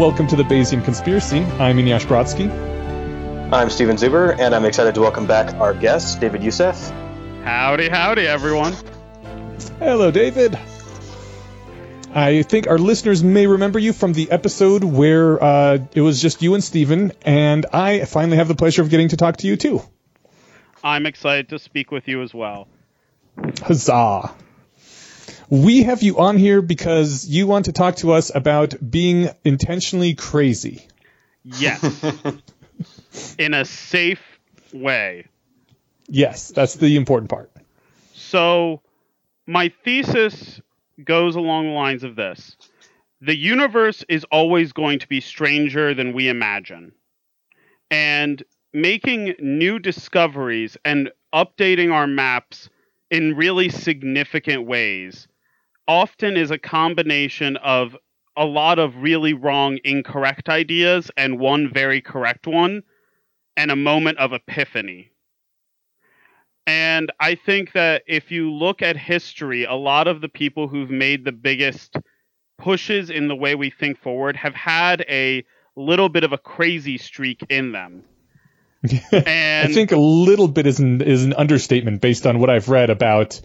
welcome to the Bayesian Conspiracy. I'm Eneasz Brodsky. I'm Steven Zuber, and I'm excited to welcome back our guest, David Youssef. Howdy, howdy, everyone. Hello, David. I think our listeners may remember you from the episode where uh, it was just you and Steven, and I finally have the pleasure of getting to talk to you too. I'm excited to speak with you as well. Huzzah! We have you on here because you want to talk to us about being intentionally crazy. Yes. In a safe way. Yes, that's the important part. So, my thesis goes along the lines of this The universe is always going to be stranger than we imagine. And making new discoveries and updating our maps in really significant ways often is a combination of a lot of really wrong, incorrect ideas and one very correct one, and a moment of epiphany. And I think that if you look at history, a lot of the people who've made the biggest pushes in the way we think forward have had a little bit of a crazy streak in them. and I think a little bit is an, is an understatement based on what I've read about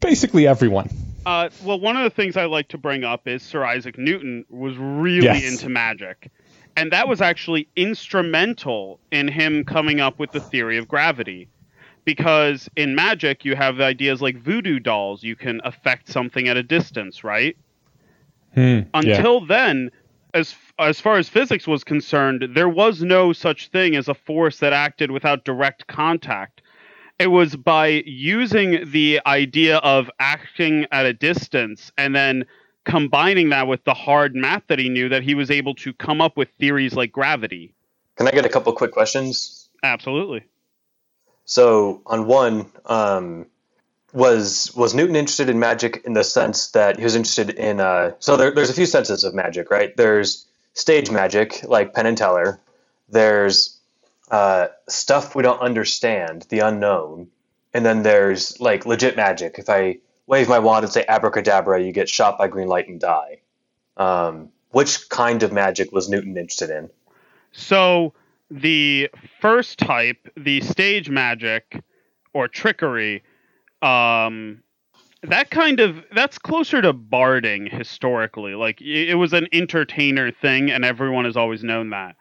basically everyone. Uh, well, one of the things I like to bring up is Sir Isaac Newton was really yes. into magic. And that was actually instrumental in him coming up with the theory of gravity. Because in magic, you have ideas like voodoo dolls. You can affect something at a distance, right? Hmm, Until yeah. then, as as far as physics was concerned, there was no such thing as a force that acted without direct contact it was by using the idea of acting at a distance and then combining that with the hard math that he knew that he was able to come up with theories like gravity. Can I get a couple quick questions? Absolutely. So, on one, um, was was Newton interested in magic in the sense that he was interested in? Uh, so there, there's a few senses of magic, right? There's stage magic, like Penn and Teller. There's uh, stuff we don't understand, the unknown, and then there's like legit magic. If I wave my wand and say abracadabra, you get shot by green light and die. Um, which kind of magic was Newton interested in? So the first type, the stage magic or trickery, um, that kind of that's closer to barding historically. Like it was an entertainer thing, and everyone has always known that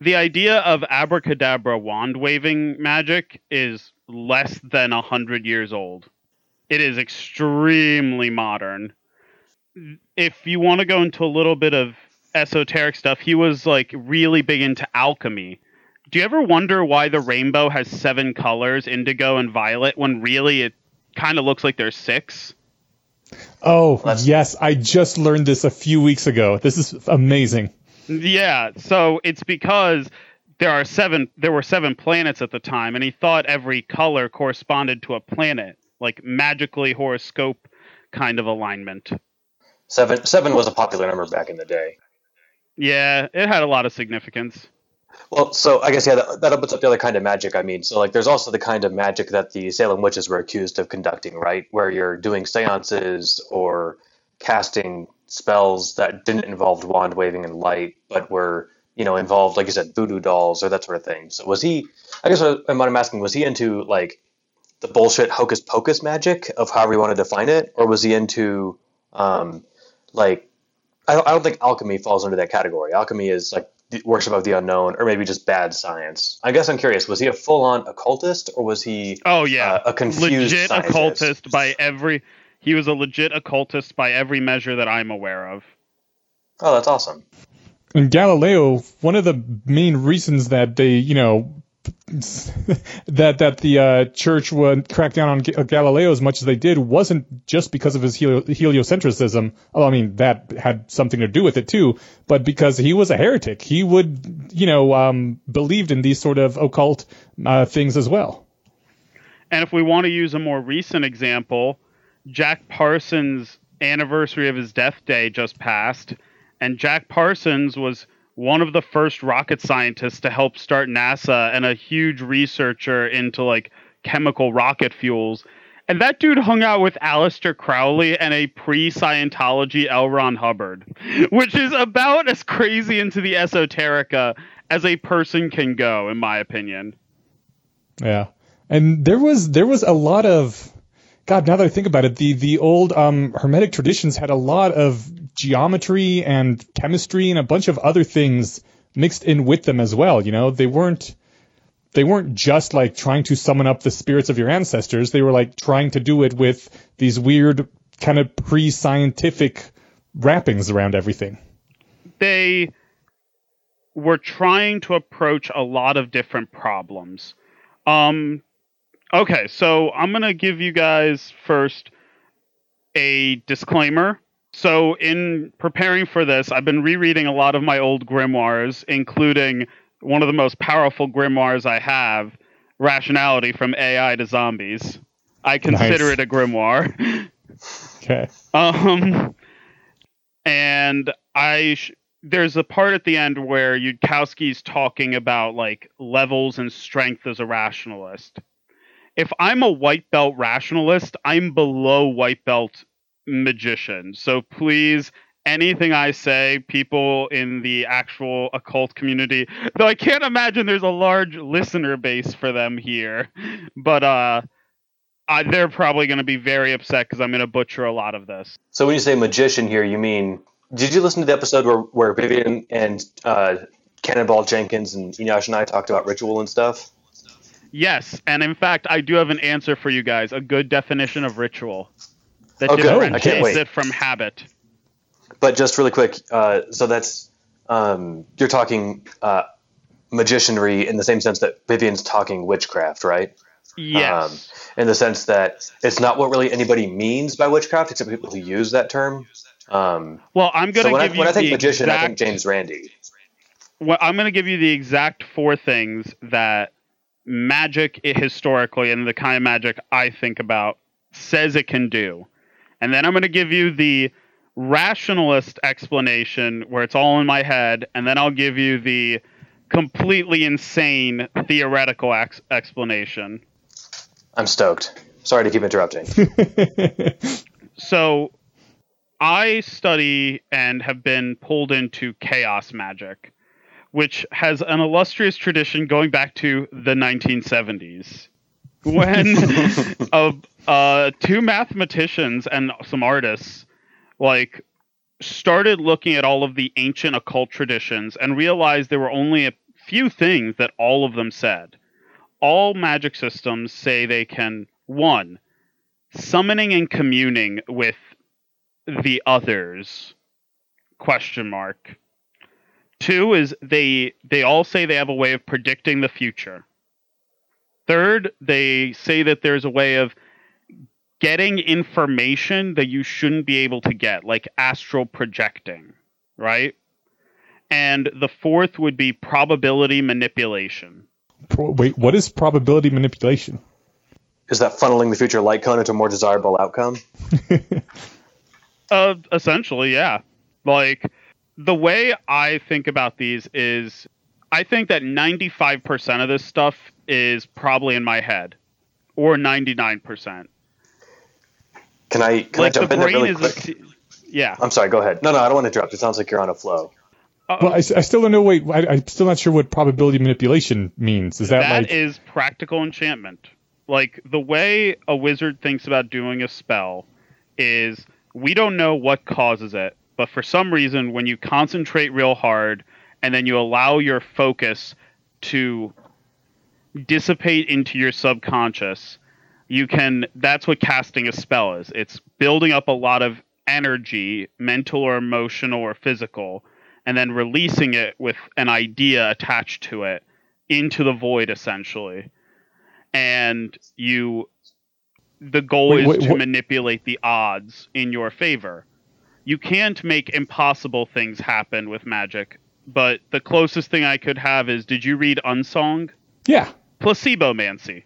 the idea of abracadabra wand waving magic is less than a hundred years old. It is extremely modern. If you want to go into a little bit of esoteric stuff, he was like really big into alchemy. Do you ever wonder why the rainbow has seven colors, indigo and violet, when really it kind of looks like there's six? Oh, yes. I just learned this a few weeks ago. This is amazing. Yeah, so it's because there are seven there were seven planets at the time and he thought every color corresponded to a planet, like magically horoscope kind of alignment. Seven seven was a popular number back in the day. Yeah, it had a lot of significance. Well, so I guess yeah, that, that opens up the other kind of magic. I mean, so like, there's also the kind of magic that the Salem witches were accused of conducting, right? Where you're doing seances or casting spells that didn't involve wand waving and light, but were you know involved, like you said, voodoo dolls or that sort of thing. So was he? I guess what I'm asking was he into like the bullshit hocus pocus magic of however you want to define it, or was he into um, like I don't, I don't think alchemy falls under that category. Alchemy is like the worship of the unknown, or maybe just bad science. I guess I'm curious: was he a full-on occultist, or was he? Oh yeah, uh, a confused legit scientist? occultist by every he was a legit occultist by every measure that I'm aware of. Oh, that's awesome. And Galileo, one of the main reasons that they, you know, that that the uh, church would crack down on Galileo as much as they did wasn't just because of his helio- heliocentrism. Well, I mean that had something to do with it too, but because he was a heretic, he would, you know, um, believed in these sort of occult uh, things as well. And if we want to use a more recent example, Jack Parsons' anniversary of his death day just passed, and Jack Parsons was one of the first rocket scientists to help start NASA and a huge researcher into like chemical rocket fuels. And that dude hung out with Aleister Crowley and a pre Scientology L. Ron Hubbard, which is about as crazy into the esoterica as a person can go, in my opinion. Yeah. And there was there was a lot of God, now that I think about it, the the old um, Hermetic traditions had a lot of geometry and chemistry and a bunch of other things mixed in with them as well. You know, they weren't they weren't just like trying to summon up the spirits of your ancestors. They were like trying to do it with these weird kind of pre-scientific wrappings around everything. They were trying to approach a lot of different problems. Um, okay, so I'm gonna give you guys first a disclaimer. So, in preparing for this, I've been rereading a lot of my old grimoires, including one of the most powerful grimoires I have, Rationality from AI to Zombies. I consider Nice. it a grimoire. Okay. Um, and I sh- there's a part at the end where Yudkowsky's talking about like levels and strength as a rationalist. If I'm a white belt rationalist, I'm below white belt magician. So please, anything I say, people in the actual occult community, though I can't imagine there's a large listener base for them here, but uh, I, they're probably going to be very upset because I'm going to butcher a lot of this. So when you say magician here, you mean? Did you listen to the episode where where Vivian and uh, Cannonball Jenkins and Eneasz and I talked about ritual and stuff? Yes, and in fact, I do have an answer for you guys. A good definition of ritual that Oh. I differentiates it from habit. But just really quick, uh, so that's um, you're talking uh, magicianry in the same sense that Vivian's talking witchcraft, right? Yes. Um, in the sense that it's not what really anybody means by witchcraft, except people who use that term. Um, well, I'm going so to I, give you when I think magician, exact, I think James Randi. well, I'm going to give you the exact four things that magic historically and the kind of magic I think about says it can do. And then I'm going to give you the rationalist explanation where it's all in my head, and then I'll give you the completely insane theoretical ex- explanation. I'm stoked. Sorry to keep interrupting. So I study and have been pulled into chaos magic, which has an illustrious tradition going back to the 1970s. When uh, uh, two mathematicians and some artists like started looking at all of the ancient occult traditions and realized there were only a few things that all of them said. All magic systems say they can one summoning and communing with the others question mark two is they they all say they have a way of predicting the future third they say that there's a way of getting information that you shouldn't be able to get like astral projecting right and the fourth would be probability manipulation Pro- Wait, what is probability manipulation? Is that funneling the future light cone into a more desirable outcome? Uh, essentially, yeah. Like the way I think about these is, I think that ninety five percent of this stuff is probably in my head, or ninety nine percent. Can I can Like I the jump in there brain really is, quick? a, yeah. I'm sorry. Go ahead. No, no, I don't want to interrupt. It sounds like you're on a flow. Uh, Well, I, s- I still don't know. Wait, I, I'm still not sure what probability manipulation means. Is that, That is like practical enchantment. Like the way a wizard thinks about doing a spell is we don't know what causes it, but for some reason when you concentrate real hard and then you allow your focus to dissipate into your subconscious, you can that's what casting a spell is. It's building up a lot of energy, mental or emotional or physical, and then releasing it with an idea attached to it into the void essentially and you the goal Wait, is wait, to manipulate the odds in your favor you can't make impossible things happen with magic but the closest thing i could have is did you read unsong yeah. Placebomancy.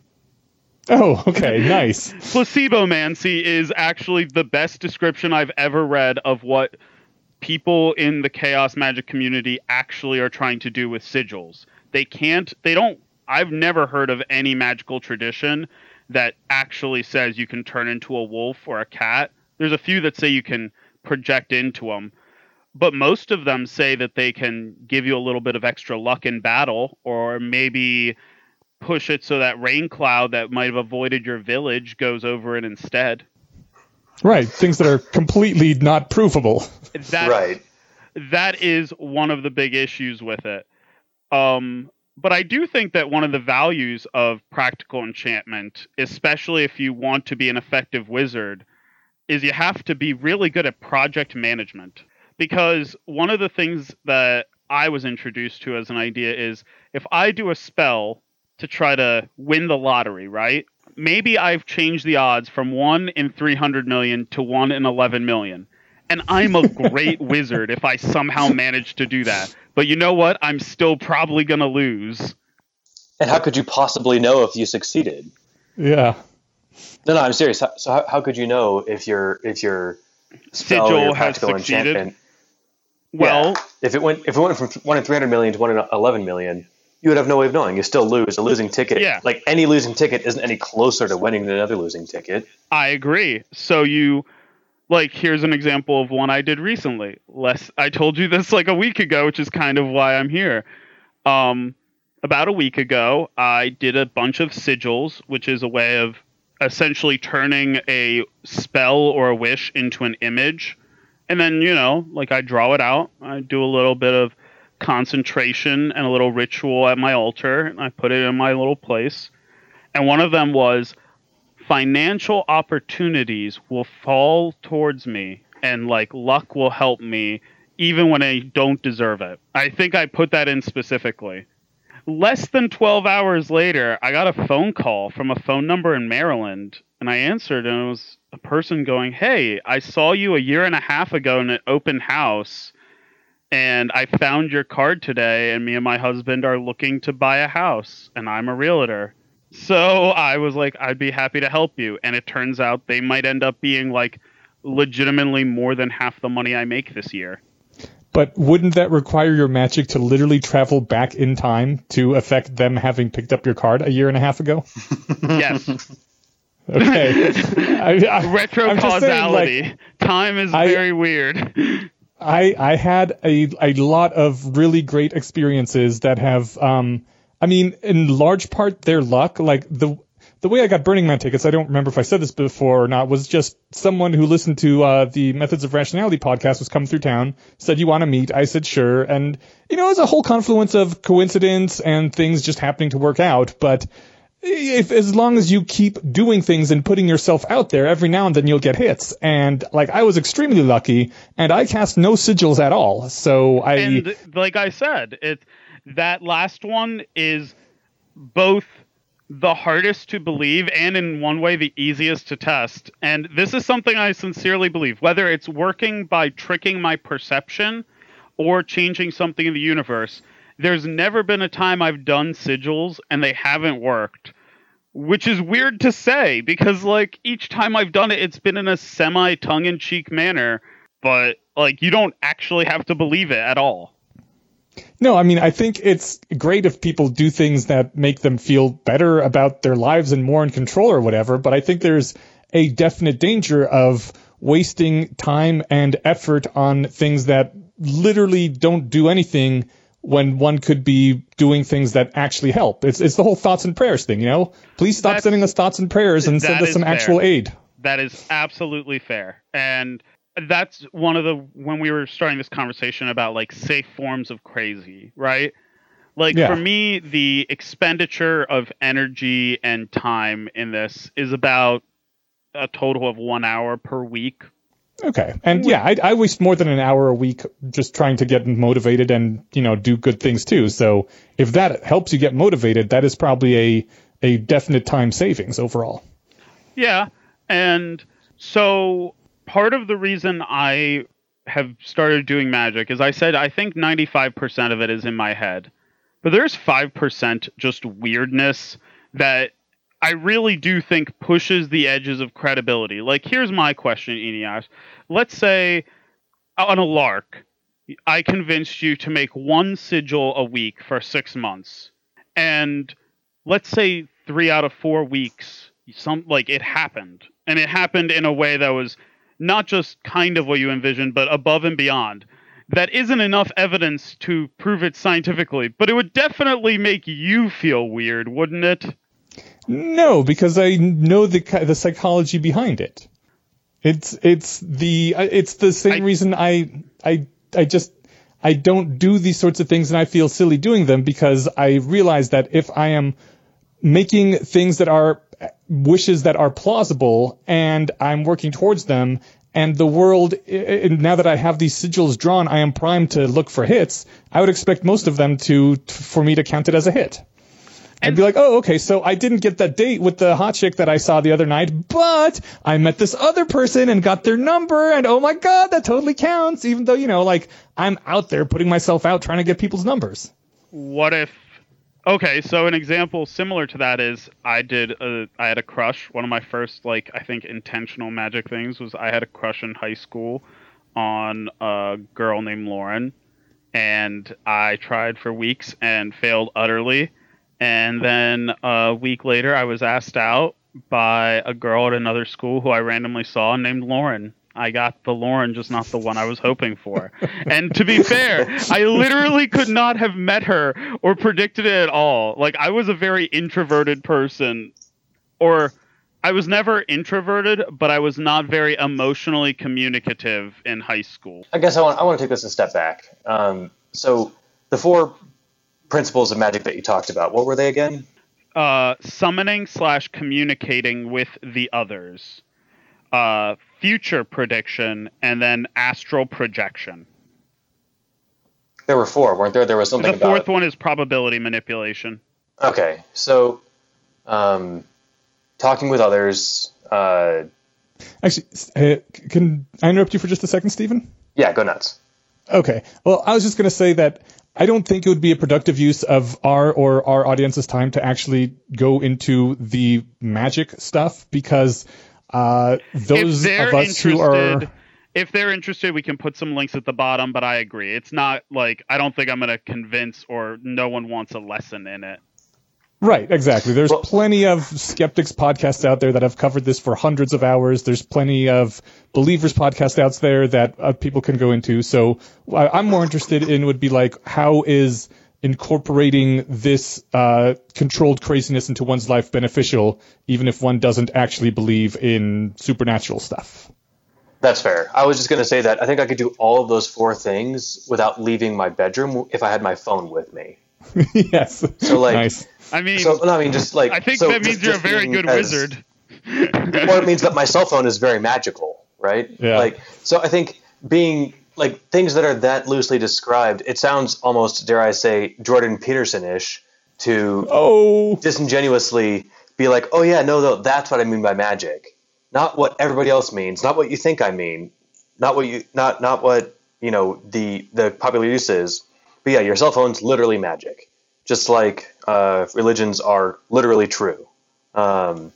Oh, okay, nice. Placebomancy is actually the best description i've ever read of what people in the chaos magic community actually are trying to do with sigils they can't they don't I've never heard of any magical tradition that actually says you can turn into a wolf or a cat. There's a few that say you can project into them, but most of them say that they can give you a little bit of extra luck in battle or maybe push it so that rain cloud that might have avoided your village goes over it instead. Right, things that are completely not provable. That's, right. That is one of the big issues with it. Um, but I do think that one of the values of practical enchantment, especially if you want to be an effective wizard, is you have to be really good at project management. Because one of the things that I was introduced to as an idea is if I do a spell to try to win the lottery, right? Maybe I've changed the odds from 1 in 300 million to 1 in 11 million. And I'm a great wizard if I somehow manage to do that. But you know what? I'm still probably going to lose. And how could you possibly know if you succeeded? Yeah. No, no, I'm serious. So how, how could you know if your if your spell or Sigil your has practical succeeded? enchantment? Well, Yeah. if it went if it went from one in 300 million to one in 11 million, you would have no way of knowing. You still lose. A losing ticket, Yeah. like any losing ticket, isn't any closer to winning than another losing ticket. I agree. So you like here's an example of one I did recently. Less I told you this like a week ago, which is kind of why I'm here. Um about a week ago, I did a bunch of sigils, which is a way of essentially turning a spell or a wish into an image. And then, you know, like I draw it out. I do a little bit of concentration and a little ritual at my altar, and I put it in my little place. And one of them was financial opportunities will fall towards me and like luck will help me even when I don't deserve it. I think I put that in specifically. Less than 12 hours later, I got a phone call from a phone number in Maryland and I answered and it was a person going, "Hey, I saw you a year and a half ago in an open house and I found your card today and me and my husband are looking to buy a house and I'm a realtor." So I was like, I'd be happy to help you. And it turns out they might end up being like legitimately more than half the money I make this year. But wouldn't that require your magic to literally travel back in time to affect them having picked up your card a year and a half ago? Yes. Okay. I, I, Retro I'm just saying, causality. like, Time is I- very weird. I I had a a lot of really great experiences that have um I mean in large part their luck like the the way I got Burning Man tickets I don't remember if I said this before or not was just someone who listened to uh, the Methods of Rationality podcast was coming through town said you want to meet I said sure and you know it was a whole confluence of coincidence and things just happening to work out but if as long as you keep doing things and putting yourself out there, every now and then you'll get hits. And like I was extremely lucky, and I cast no sigils at all. So I and like I said, it that last one is both the hardest to believe and in one way the easiest to test. And this is something I sincerely believe. Whether it's working by tricking my perception or changing something in the universe, there's never been a time I've done sigils and they haven't worked. Which is weird to say because like each time I've done it it's been in a semi tongue in cheek manner, but like you don't actually have to believe it at all. No, I mean I think it's great if people do things that make them feel better about their lives and more in control or whatever. But I think there's a definite danger of wasting time and effort on things that literally don't do anything when one could be doing things that actually help. It's it's the whole thoughts and prayers thing, you know. Please stop That's- sending us thoughts and prayers and send us some fair. actual aid. That is absolutely fair. And that's one of the when we were starting this conversation about like safe forms of crazy, right? Like Yeah. for me, the expenditure of energy and time in this is about a total of one hour per week. Okay. And yeah, I, I waste more than an hour a week just trying to get motivated and, you know, do good things too. So if that helps you get motivated, that is probably a, a definite time savings overall. Yeah. And so part of the reason I have started doing magic is I said I think 95% of it is in my head. But there's 5% just weirdness that I really do think pushes the edges of credibility. Like here's my question, Eneasz. Let's say uh, on a lark, I convinced you to make one sigil a week for 6 months. And let's say three out of four weeks, some like it happened, and it happened in a way that was not just kind of what you envisioned, but above and beyond. That isn't enough evidence to prove it scientifically, but it would definitely make you feel weird, wouldn't it? No, because I know the the psychology behind it. It's it's the it's the same I, reason I I I just I don't do these sorts of things and I feel silly doing them because I realize that if I am making things that are wishes that are plausible and I'm working towards them and the world now that I have these sigils drawn I am primed to look for hits I would expect most of them to for me to count it as a hit I'd be like, oh, okay, so I didn't get that date with the hot chick that I saw the other night, but I met this other person and got their number, and oh my god, that totally counts, even though, you know, like, I'm out there putting myself out trying to get people's numbers. What if Okay, so an example similar to that is I did a I had a crush. One of my first like I think intentional magic things was I had a crush in high school on a girl named Lauren and I tried for weeks and failed utterly. And then a week later I was asked out by a girl at another school who I randomly saw named Lauren. I got the Lauren, just not the one I was hoping for. and to be fair, I literally could not have met her or predicted it at all. Like I was a very introverted person, or I was never introverted, but I was not very emotionally communicative in high school. I guess I want I want to take this a step back. Um, so the four principles of magic that you talked about, what were they again? Uh, summoning slash communicating with the others uh, future prediction, and then astral projection. There were four, weren't there? There was something. About the fourth one is probability manipulation. Okay, so um, talking with others. Uh, Actually, uh, can I interrupt you for just a second, Steven? Yeah, go nuts. Okay. Well, I was just going to say that I don't think it would be a productive use of our or our audience's time to actually go into the magic stuff because uh, those of us who are if they're interested, we can put some links at the bottom. But I agree, it's not like I don't think I'm going to convince or no one wants a lesson in it. Right, exactly. There's well, plenty of skeptics podcasts out there that have covered this for hundreds of hours. There's plenty of believers podcasts out there that uh, people can go into. So I'm more interested in would be like how is incorporating this uh, controlled craziness into one's life beneficial, even if one doesn't actually believe in supernatural stuff. That's fair. I was just going to say that I think I could do all of those four things without leaving my bedroom if I had my phone with me. yes. So like, nice. I mean, so, no, I mean, just like I think so that means just, you're just a very good as, wizard. or it means that my cell phone is very magical, right? Yeah. Like, so I think being like things that are that loosely described, it sounds almost, dare I say, Jordan Peterson ish to oh. disingenuously be like, oh yeah, no, no, that's what I mean by magic, not what everybody else means, not what you think I mean, not what you, not not what you know the the popular use is, but yeah, your cell phone's literally magic, just like uh, religions are literally true. Um,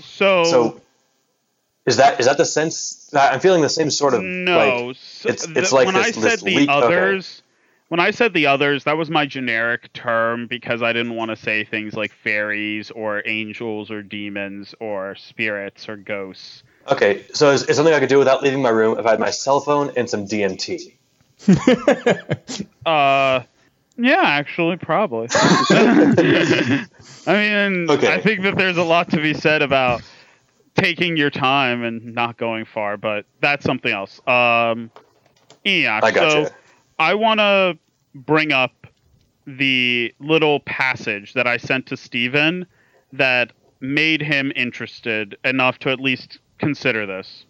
so so is that is that the sense? I'm feeling the same sort of. No, like, it's it's like when this, I said this the leak, others. Okay. When I said the others, that was my generic term because I didn't want to say things like fairies or angels or demons or spirits or ghosts. Okay, so is, is something I could do without leaving my room if I had my cell phone and some DMT? uh, yeah, actually, probably. I mean, okay. I think that there's a lot to be said about taking your time and not going far, but that's something else. Um, Eneasz, I gotcha. so I want to bring up the little passage that I sent to Steven that made him interested enough to at least consider this.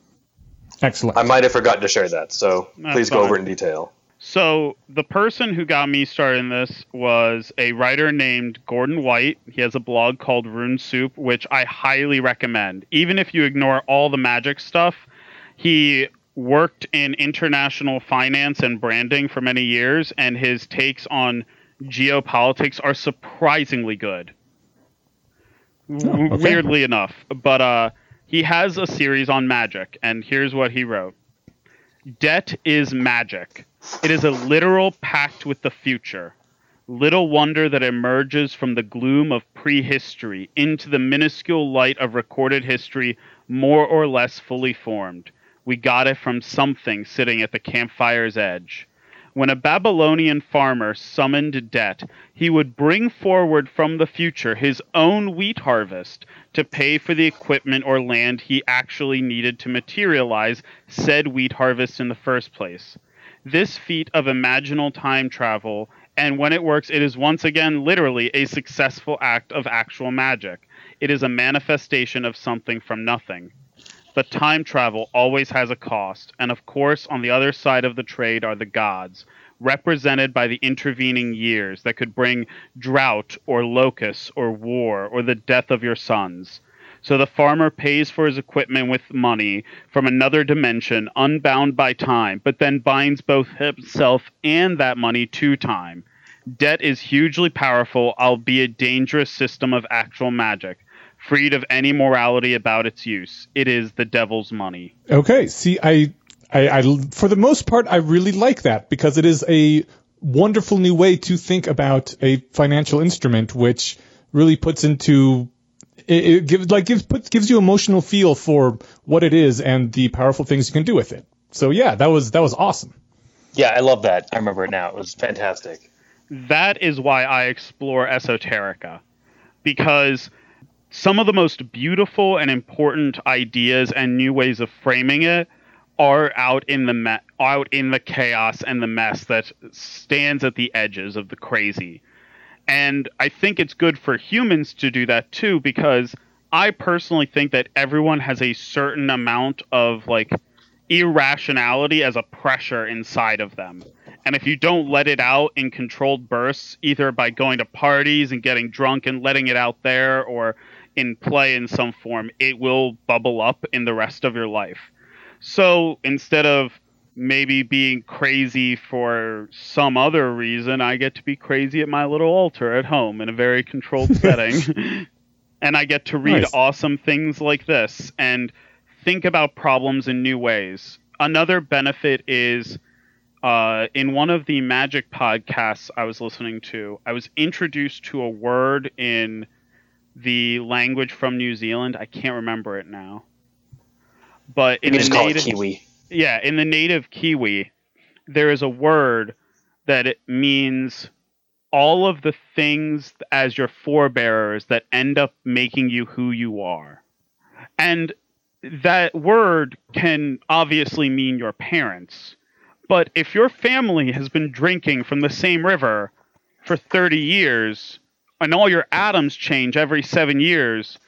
Excellent. I might have forgotten to share that, so that's please go over it in detail. So the person who got me started in this was a writer named Gordon White. He has a blog called Rune Soup, which I highly recommend. Even if you ignore all the magic stuff, he worked in international finance and branding for many years, and his takes on geopolitics are surprisingly good. Oh. Weirdly enough, but uh, he has a series on magic, and here's what he wrote: Debt is magic. It is a literal pact with the future. Little wonder that emerges from the gloom of prehistory into the minuscule light of recorded history, more or less fully formed. We got it from something sitting at the campfire's edge. When a Babylonian farmer summoned debt, he would bring forward from the future his own wheat harvest to pay for the equipment or land he actually needed to materialize said wheat harvest in the first place. This feat of imaginal time travel, and when it works, it is once again literally a successful act of actual magic. It is a manifestation of something from nothing. But time travel always has a cost, and of course, on the other side of the trade are the gods, represented by the intervening years that could bring drought or locusts or war or the death of your sons. So the farmer pays for his equipment with money from another dimension, unbound by time, but then binds both himself and that money to time. Debt is hugely powerful, albeit dangerous system of actual magic freed of any morality about its use. It is the devil's money. Okay, see, I, I, I, for the most part, I really like that because it is a wonderful new way to think about a financial instrument, which really puts into it, it gives like gives puts, gives you emotional feel for what it is and the powerful things you can do with it. So yeah, that was that was awesome. Yeah, I love that. I remember it now. It was fantastic. That is why I explore esoterica because some of the most beautiful and important ideas and new ways of framing it are out in the me- out in the chaos and the mess that stands at the edges of the crazy. And I think it's good for humans to do that too because I personally think that everyone has a certain amount of like irrationality as a pressure inside of them. And if you don't let it out in controlled bursts, either by going to parties and getting drunk and letting it out there or in play in some form, it will bubble up in the rest of your life. So instead of maybe being crazy for some other reason, I get to be crazy at my little altar at home in a very controlled setting. and I get to read nice. awesome things like this and think about problems in new ways. Another benefit is uh, in one of the magic podcasts I was listening to, I was introduced to a word in the language from New Zealand. I can't remember it now. But in the native Kiwi. Yeah, in the native Kiwi, there is a word that it means all of the things as your forebears that end up making you who you are. And that word can obviously mean your parents. But if your family has been drinking from the same river for 30 years, and all your atoms change every seven years,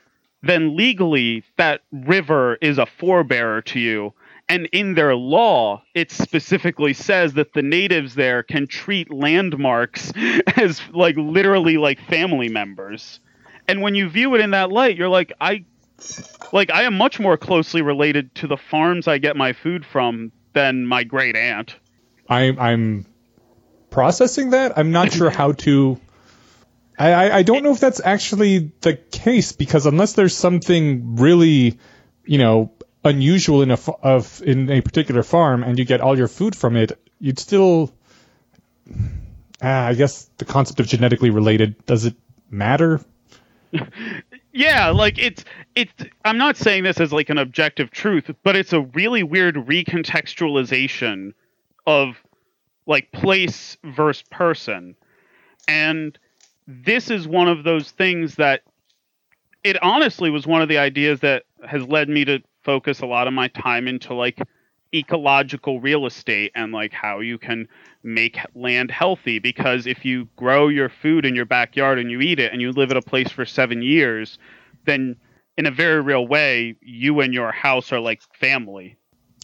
then legally that river is a forebearer to you. And in their law, it specifically says that the natives there can treat landmarks as like literally like family members. And when you view it in that light, you're like, I like I am much more closely related to the farms I get my food from than my great aunt. I'm I'm processing that. I'm not sure how to I, I don't know if that's actually the case because unless there's something really, you know, unusual in a of in a particular farm and you get all your food from it, you'd still. Uh, I guess the concept of genetically related does it matter? yeah, like it's it's. I'm not saying this as like an objective truth, but it's a really weird recontextualization of like place versus person, and this is one of those things that it honestly was one of the ideas that has led me to focus a lot of my time into like ecological real estate and like how you can make land healthy. Because if you grow your food in your backyard and you eat it and you live at a place for 7 years then in a very real way you and your house are like family.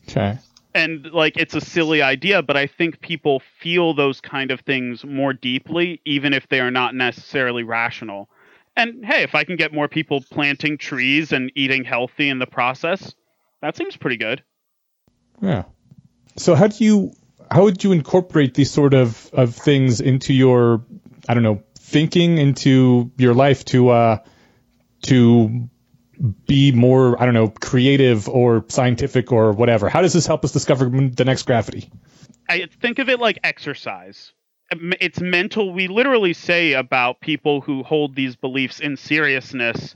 Okay. And like it's a silly idea but i think people feel those kind of things more deeply even if they are not necessarily rational and hey if i can get more people planting trees and eating healthy in the process that seems pretty good yeah so how do you how would you incorporate these sort of of things into your i don't know thinking into your life to uh to be more, I don't know, creative or scientific or whatever? How does this help us discover the next gravity? I think of it like exercise. It's mental. We literally say about people who hold these beliefs in seriousness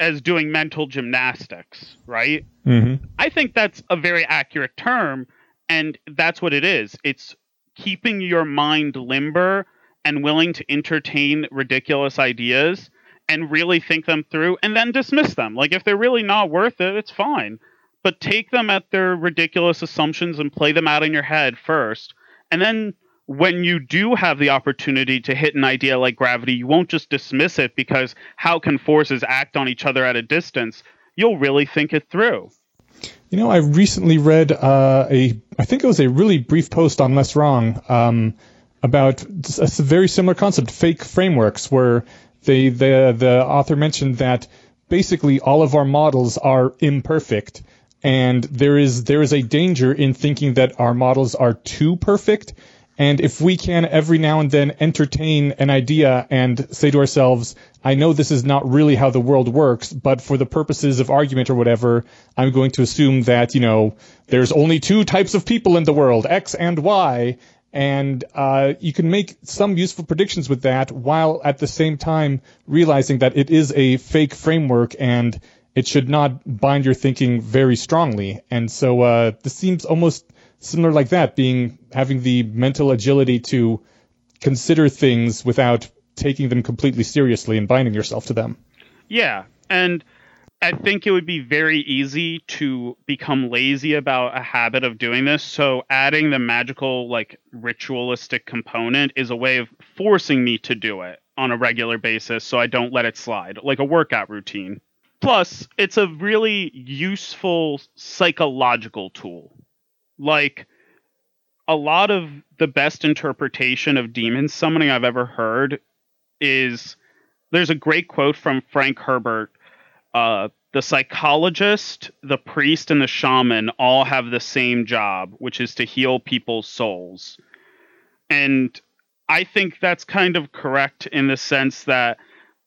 as doing mental gymnastics, right? Mm-hmm. I think that's a very accurate term, and that's what it is. It's keeping your mind limber and willing to entertain ridiculous ideas and really think them through and then dismiss them. Like if they're really not worth it, it's fine. But take them at their ridiculous assumptions and play them out in your head first. And then when you do have the opportunity to hit an idea like gravity, you won't just dismiss it because how can forces act on each other at a distance? You'll really think it through. You know, I recently read uh, a, I think it was a really brief post on Less Wrong um, about a very similar concept, fake frameworks, where they, the the author mentioned that basically all of our models are imperfect, and there is there is a danger in thinking that our models are too perfect and if we can every now and then entertain an idea and say to ourselves, I know this is not really how the world works, but for the purposes of argument or whatever, I'm going to assume that, you know, there's only two types of people in the world, X and Y. And uh, you can make some useful predictions with that while at the same time realizing that it is a fake framework and it should not bind your thinking very strongly. And so uh, this seems almost similar like that, being having the mental agility to consider things without taking them completely seriously and binding yourself to them. Yeah, and I think it would be very easy to become lazy about a habit of doing this. So adding the magical, like ritualistic component is a way of forcing me to do it on a regular basis so I don't let it slide, like a workout routine. Plus, it's a really useful psychological tool like a lot of the best interpretation of demon summoning I've ever heard is there's a great quote from Frank Herbert. Uh, the psychologist, the priest, and the shaman all have the same job, which is to heal people's souls. And I think that's kind of correct in the sense that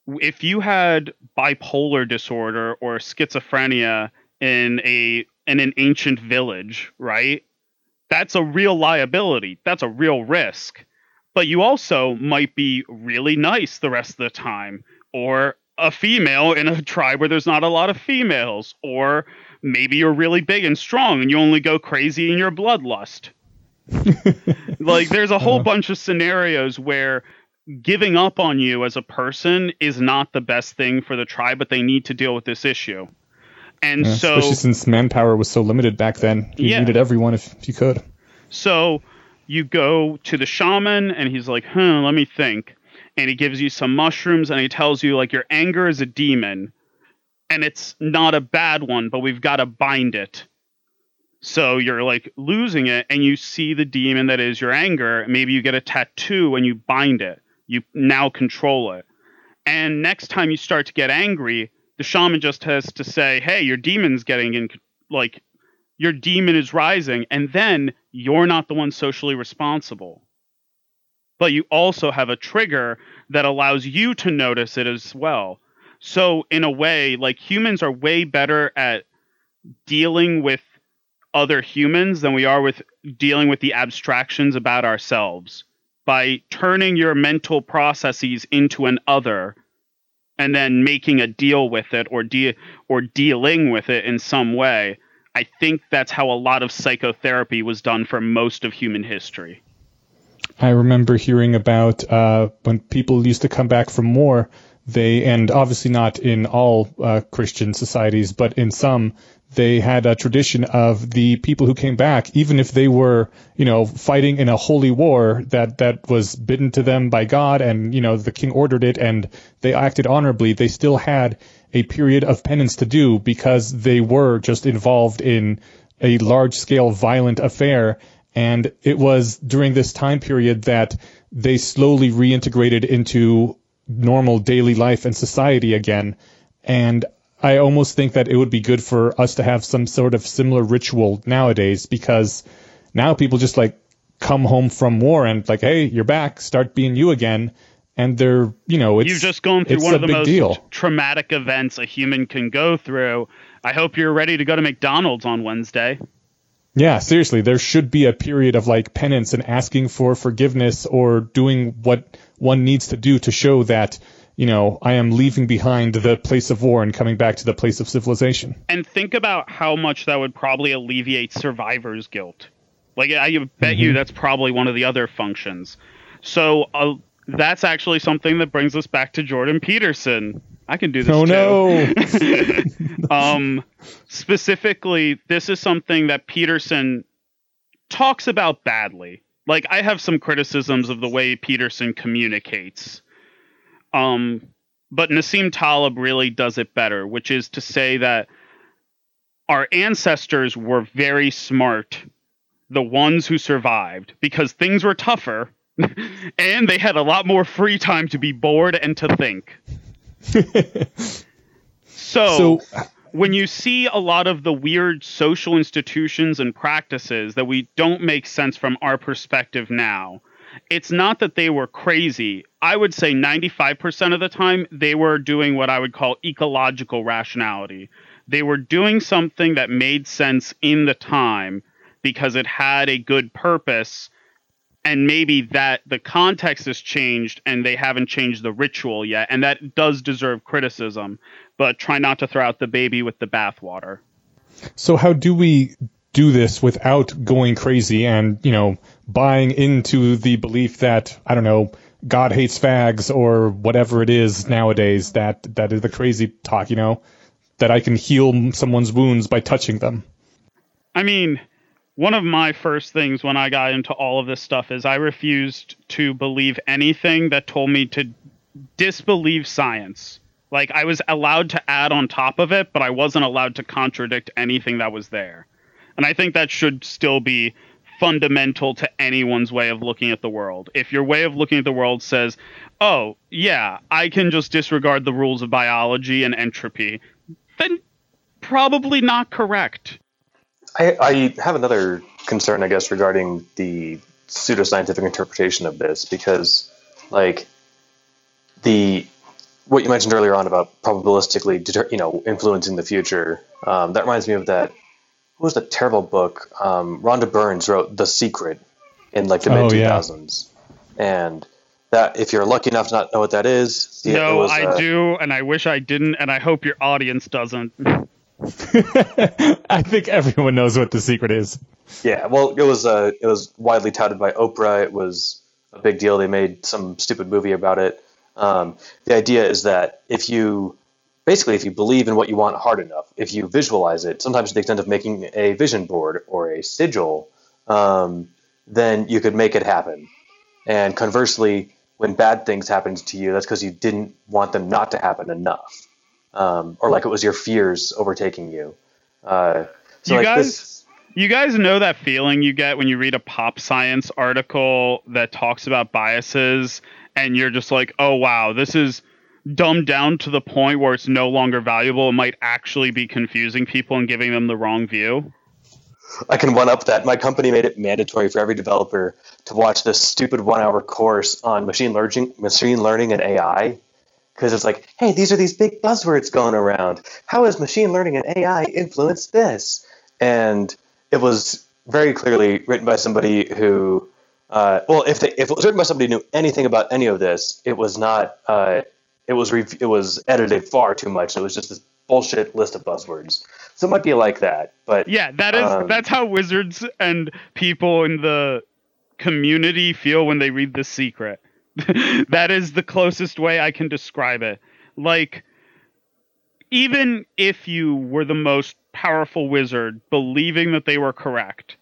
if you had bipolar disorder or schizophrenia in a in an ancient village, right? That's a real liability. That's a real risk. But you also might be really nice the rest of the time, or a female in a tribe where there's not a lot of females, or maybe you're really big and strong and you only go crazy in your bloodlust. like there's a whole uh-huh. bunch of scenarios where giving up on you as a person is not the best thing for the tribe, but they need to deal with this issue. And yeah, so, especially since manpower was so limited back then, you yeah. needed everyone if, if you could. So you go to the shaman, and he's like, "Huh, let me think." And he gives you some mushrooms, and he tells you like your anger is a demon, and it's not a bad one, but we've got to bind it. So you're like losing it, and you see the demon that is your anger. Maybe you get a tattoo and you bind it. You now control it. And next time you start to get angry, the shaman just has to say, "Hey, your demon's getting in like your demon is rising and then you're not the one socially responsible." But you also have a trigger that allows you to notice it as well. So in a way, like humans are way better at dealing with other humans than we are with dealing with the abstractions about ourselves. By turning your mental processes into an other, and then making a deal with it or de- or dealing with it in some way. I think that's how a lot of psychotherapy was done for most of human history. I remember hearing about uh, when people used to come back from war, they, and obviously not in all uh, Christian societies, but in some, they had a tradition of the people who came back, even if they were, you know, fighting in a holy war that, that was bidden to them by God and, you know, the king ordered it and they acted honorably, they still had a period of penance to do because they were just involved in a large scale violent affair. And it was during this time period that they slowly reintegrated into normal daily life and society again. And I almost think that it would be good for us to have some sort of similar ritual nowadays because now people just like come home from war and like, hey, you're back, start being you again. And they're, you know, it's, you've just gone through one of the most deal. traumatic events a human can go through. I hope you're ready to go to McDonald's on Wednesday. Yeah, seriously, there should be a period of like penance and asking for forgiveness or doing what one needs to do to show that, you know, I am leaving behind the place of war and coming back to the place of civilization. And think about how much that would probably alleviate survivor's guilt. Like, I bet mm-hmm. you that's probably one of the other functions. So, uh, that's actually something that brings us back to Jordan Peterson. I can do this. Oh too. no! um, specifically, this is something that Peterson talks about badly. Like I have some criticisms of the way Peterson communicates. Um, but Nassim Taleb really does it better, which is to say that our ancestors were very smart, the ones who survived, because things were tougher and they had a lot more free time to be bored and to think. so, so, when you see a lot of the weird social institutions and practices that we don't make sense from our perspective now, it's not that they were crazy. I would say 95% of the time they were doing what I would call ecological rationality. They were doing something that made sense in the time because it had a good purpose and maybe that the context has changed and they haven't changed the ritual yet and that does deserve criticism but try not to throw out the baby with the bathwater so how do we do this without going crazy and you know buying into the belief that i don't know god hates fags or whatever it is nowadays that that is the crazy talk you know that i can heal someone's wounds by touching them i mean one of my first things when I got into all of this stuff is I refused to believe anything that told me to disbelieve science. Like I was allowed to add on top of it, but I wasn't allowed to contradict anything that was there. And I think that should still be fundamental to anyone's way of looking at the world. If your way of looking at the world says, "Oh, yeah, I can just disregard the rules of biology and entropy," then probably not correct. I, I have another concern, I guess, regarding the pseudoscientific interpretation of this because, like, the what you mentioned earlier on about probabilistically, deter, you know, influencing the future. Um, that reminds me of that. What was that terrible book? Um, Rhonda Burns wrote *The Secret* in like the mid two thousands, and that if you're lucky enough to not know what that is, no, was, I uh, do, and I wish I didn't, and I hope your audience doesn't. I think everyone knows what the secret is. Yeah, well, it was uh, it was widely touted by Oprah. It was a big deal. They made some stupid movie about it. Um, the idea is that if you basically if you believe in what you want hard enough, if you visualize it, sometimes to the extent of making a vision board or a sigil, um, then you could make it happen. And conversely, when bad things happen to you, that's because you didn't want them not to happen enough um, or like it was your fears overtaking you. Uh, so you like guys, this, you guys know that feeling you get when you read a pop science article that talks about biases, and you're just like, oh wow, this is dumbed down to the point where it's no longer valuable. It might actually be confusing people and giving them the wrong view. I can one up that. My company made it mandatory for every developer to watch this stupid one hour course on machine learning, machine learning and AI because it's like, hey, these are these big buzzwords going around. How has machine learning and AI influenced this? And it was very clearly written by somebody who, uh, well, if they, if it was written by somebody who knew anything about any of this, it was not. Uh, it was re- it was edited far too much. It was just this bullshit list of buzzwords. So it might be like that, but yeah, that is um, that's how wizards and people in the community feel when they read The Secret. that is the closest way I can describe it. Like, even if you were the most powerful wizard, believing that they were correct,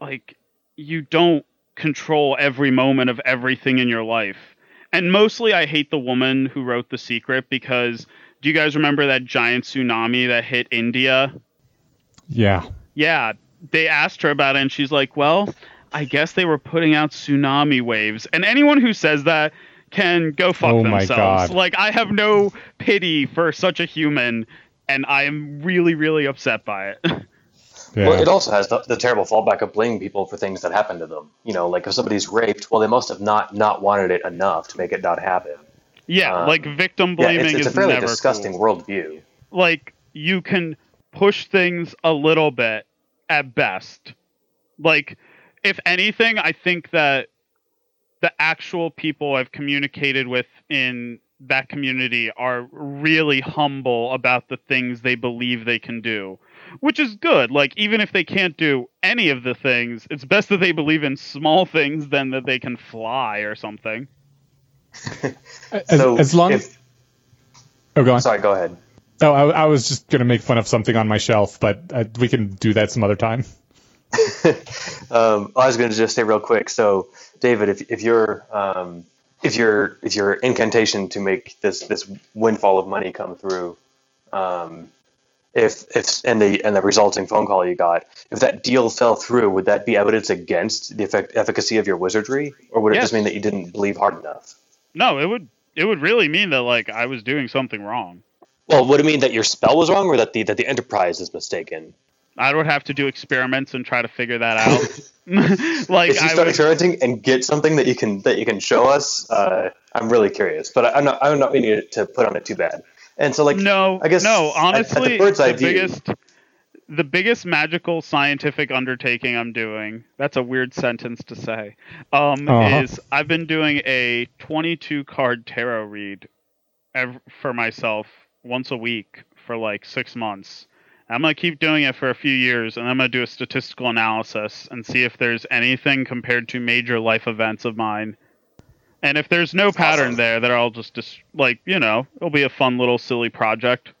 like, you don't control every moment of everything in your life. And mostly, I hate the woman who wrote The Secret because do you guys remember that giant tsunami that hit India? Yeah. Yeah. They asked her about it, and she's like, well, I guess they were putting out tsunami waves. And anyone who says that can go fuck oh themselves. Like I have no pity for such a human and I am really really upset by it. Yeah. Well, it also has the, the, terrible fallback of blaming people for things that happen to them. You know, like if somebody's raped, well, they must have not not wanted it enough to make it not happen. Yeah, um, like victim blaming yeah, it's, it's is a fairly disgusting cool. worldview. Like you can push things a little bit at best. Like, if anything, I think that the actual people I've communicated with in that community are really humble about the things they believe they can do, which is good. Like, even if they can't do any of the things, it's best that they believe in small things than that they can fly or something. so as long as. Oh, go on. Sorry, go ahead. Oh, I, I was just going to make fun of something on my shelf, but uh, we can do that some other time. um, I was going to just say real quick. So, David, if, if you're um, if your if your incantation to make this this windfall of money come through, um, if if and the and the resulting phone call you got, if that deal fell through, would that be evidence against the effect, efficacy of your wizardry, or would it yes. just mean that you didn't believe hard enough? No, it would it would really mean that like I was doing something wrong. Well, would it mean that your spell was wrong, or that the that the enterprise is mistaken? I would have to do experiments and try to figure that out. like if you start would... experimenting and get something that you can that you can show us, uh, I'm really curious. But I, am not I'm not meaning to put on it too bad. And so like no, I guess no. Honestly, at, at the, the biggest the biggest magical scientific undertaking I'm doing. That's a weird sentence to say. Um, uh-huh. Is I've been doing a 22 card tarot read ev- for myself once a week for like six months I'm going to keep doing it for a few years and I'm going to do a statistical analysis and see if there's anything compared to major life events of mine. And if there's no pattern awesome. there, that I'll just, just, like, you know, it'll be a fun little silly project.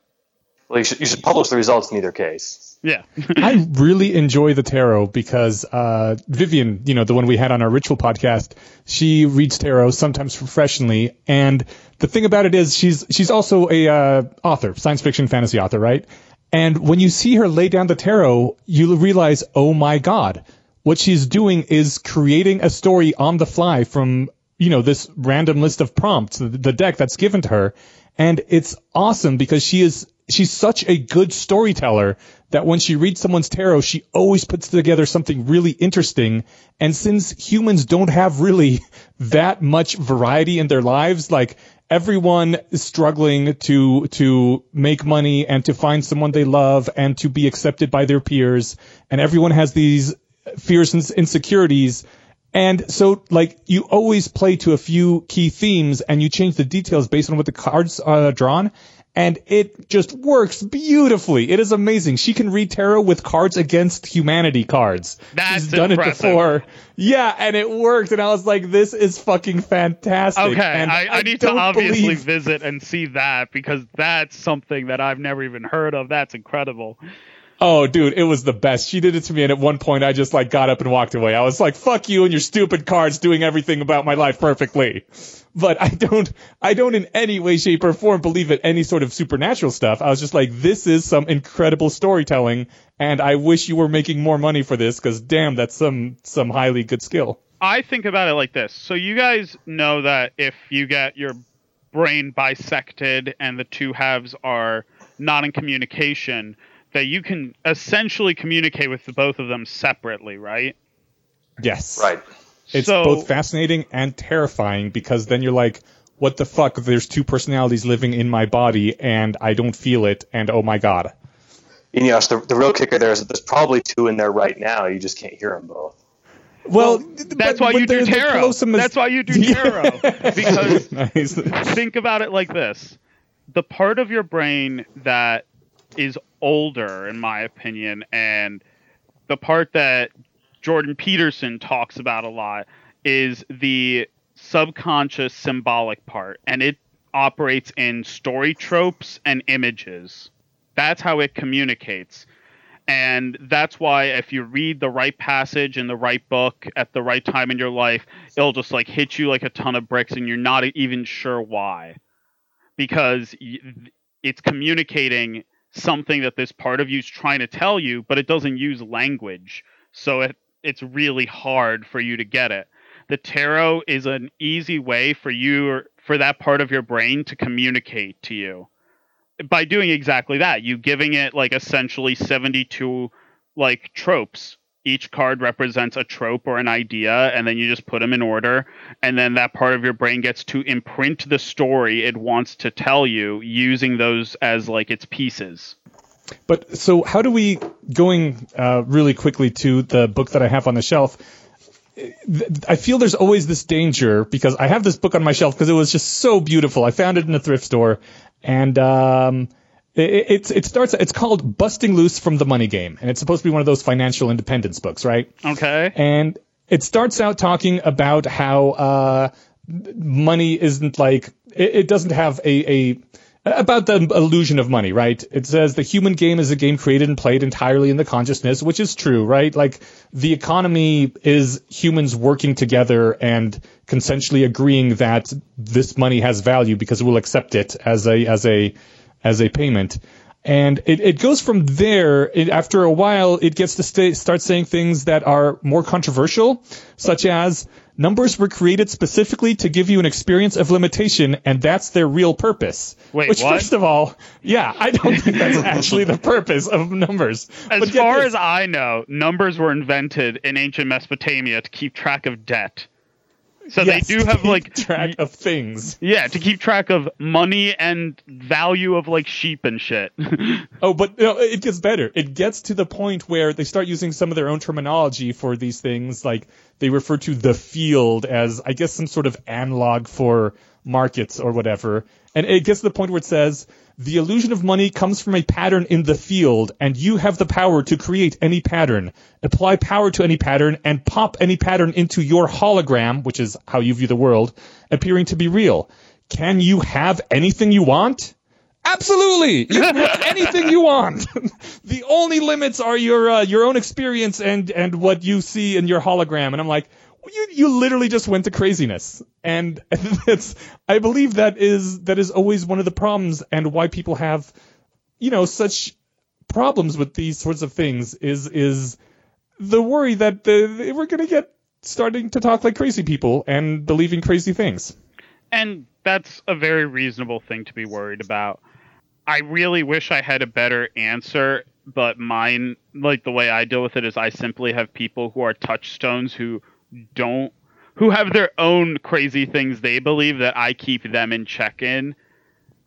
Well, you should, you should publish the results in either case. Yeah. I really enjoy the tarot because uh, Vivian, you know, the one we had on our ritual podcast, she reads tarot sometimes professionally. And the thing about it is she's she's also a uh, author, science fiction fantasy author, right? And when you see her lay down the tarot, you realize, oh my God, what she's doing is creating a story on the fly from, you know, this random list of prompts, the deck that's given to her. And it's awesome because she is, she's such a good storyteller that when she reads someone's tarot, she always puts together something really interesting. And since humans don't have really that much variety in their lives, like everyone is struggling to to make money and to find someone they love and to be accepted by their peers and everyone has these fears and insecurities and so like you always play to a few key themes and you change the details based on what the cards are drawn and it just works beautifully. It is amazing. She can read tarot with cards against humanity cards. That's She's done impressive. it before. Yeah, and it worked. And I was like, this is fucking fantastic. Okay, and I, I, I need to obviously believe... visit and see that because that's something that I've never even heard of. That's incredible. Oh, dude, it was the best. She did it to me, and at one point, I just like got up and walked away. I was like, "Fuck you and your stupid cards doing everything about my life perfectly." But I don't, I don't in any way, shape, or form believe in any sort of supernatural stuff. I was just like, "This is some incredible storytelling, and I wish you were making more money for this because damn, that's some some highly good skill." I think about it like this. So you guys know that if you get your brain bisected and the two halves are not in communication that you can essentially communicate with both of them separately, right? Yes. Right. It's so, both fascinating and terrifying because then you're like, what the fuck? There's two personalities living in my body and I don't feel it, and oh my god. Eneasz, the, the real kicker there is that there's probably two in there right now. You just can't hear them both. Well, that's why you do tarot. That's why you do tarot. because nice. think about it like this: the part of your brain that is older, in my opinion, and the part that Jordan Peterson talks about a lot is the subconscious symbolic part, and it operates in story tropes and images. That's how it communicates. And that's why if you read the right passage in the right book at the right time in your life, it'll just like hit you like a ton of bricks and you're not even sure why. Because it's communicating something that this part of you is trying to tell you, but it doesn't use language. So it it's really hard for you to get it. The tarot is an easy way for you for that part of your brain to communicate to you by doing exactly that. You giving it like essentially 72 like tropes each card represents a trope or an idea and then you just put them in order and then that part of your brain gets to imprint the story it wants to tell you using those as like its pieces But so how do we going uh, really quickly to the book that I have on the shelf? I feel there's always this danger because I have this book on my shelf because it was just so beautiful. I found it in a thrift store, and um, it, it, it starts. It's called "Busting Loose from the Money Game," and it's supposed to be one of those financial independence books, right? Okay. And it starts out talking about how uh, money isn't like it, it doesn't have a, a about the illusion of money, right? It says the human game is a game created and played entirely in the consciousness, which is true, right? Like the economy is humans working together and consensually agreeing that this money has value because we'll accept it as a as a as a payment. And it, it goes from there. It, after a while, it gets to stay, start saying things that are more controversial, such as numbers were created specifically to give you an experience of limitation, and that's their real purpose. Wait, Which, what? first of all, yeah, I don't think that's actually the purpose of numbers. As far this. as I know, numbers were invented in ancient Mesopotamia to keep track of debt. So Yes, they do have keep like track of things. yeah, to keep track of money and value of like sheep and shit. Oh, but no, it gets better. It gets to the point where they start using some of their own terminology for these things. Like they refer to the field as, I guess, some sort of analog for markets or whatever. And it gets to the point where it says the illusion of money comes from a pattern in the field, and you have the power to create any pattern, apply power to any pattern, and pop any pattern into your hologram, which is how you view the world, appearing to be real. Can you have anything you want? Absolutely, you can have anything you want. the only limits are your uh, your own experience and and what you see in your hologram. And I'm like, you you literally just went to craziness, and that's I believe that is that is always one of the problems and why people have, you know, such problems with these sorts of things is is the worry that the, we're gonna get starting to talk like crazy people and believing crazy things. and that's a very reasonable thing to be worried about. I really wish I had a better answer, but mine, like the way I deal with it, is I simply have people who are touchstones who don't, who have their own crazy things they believe that I keep them in check in,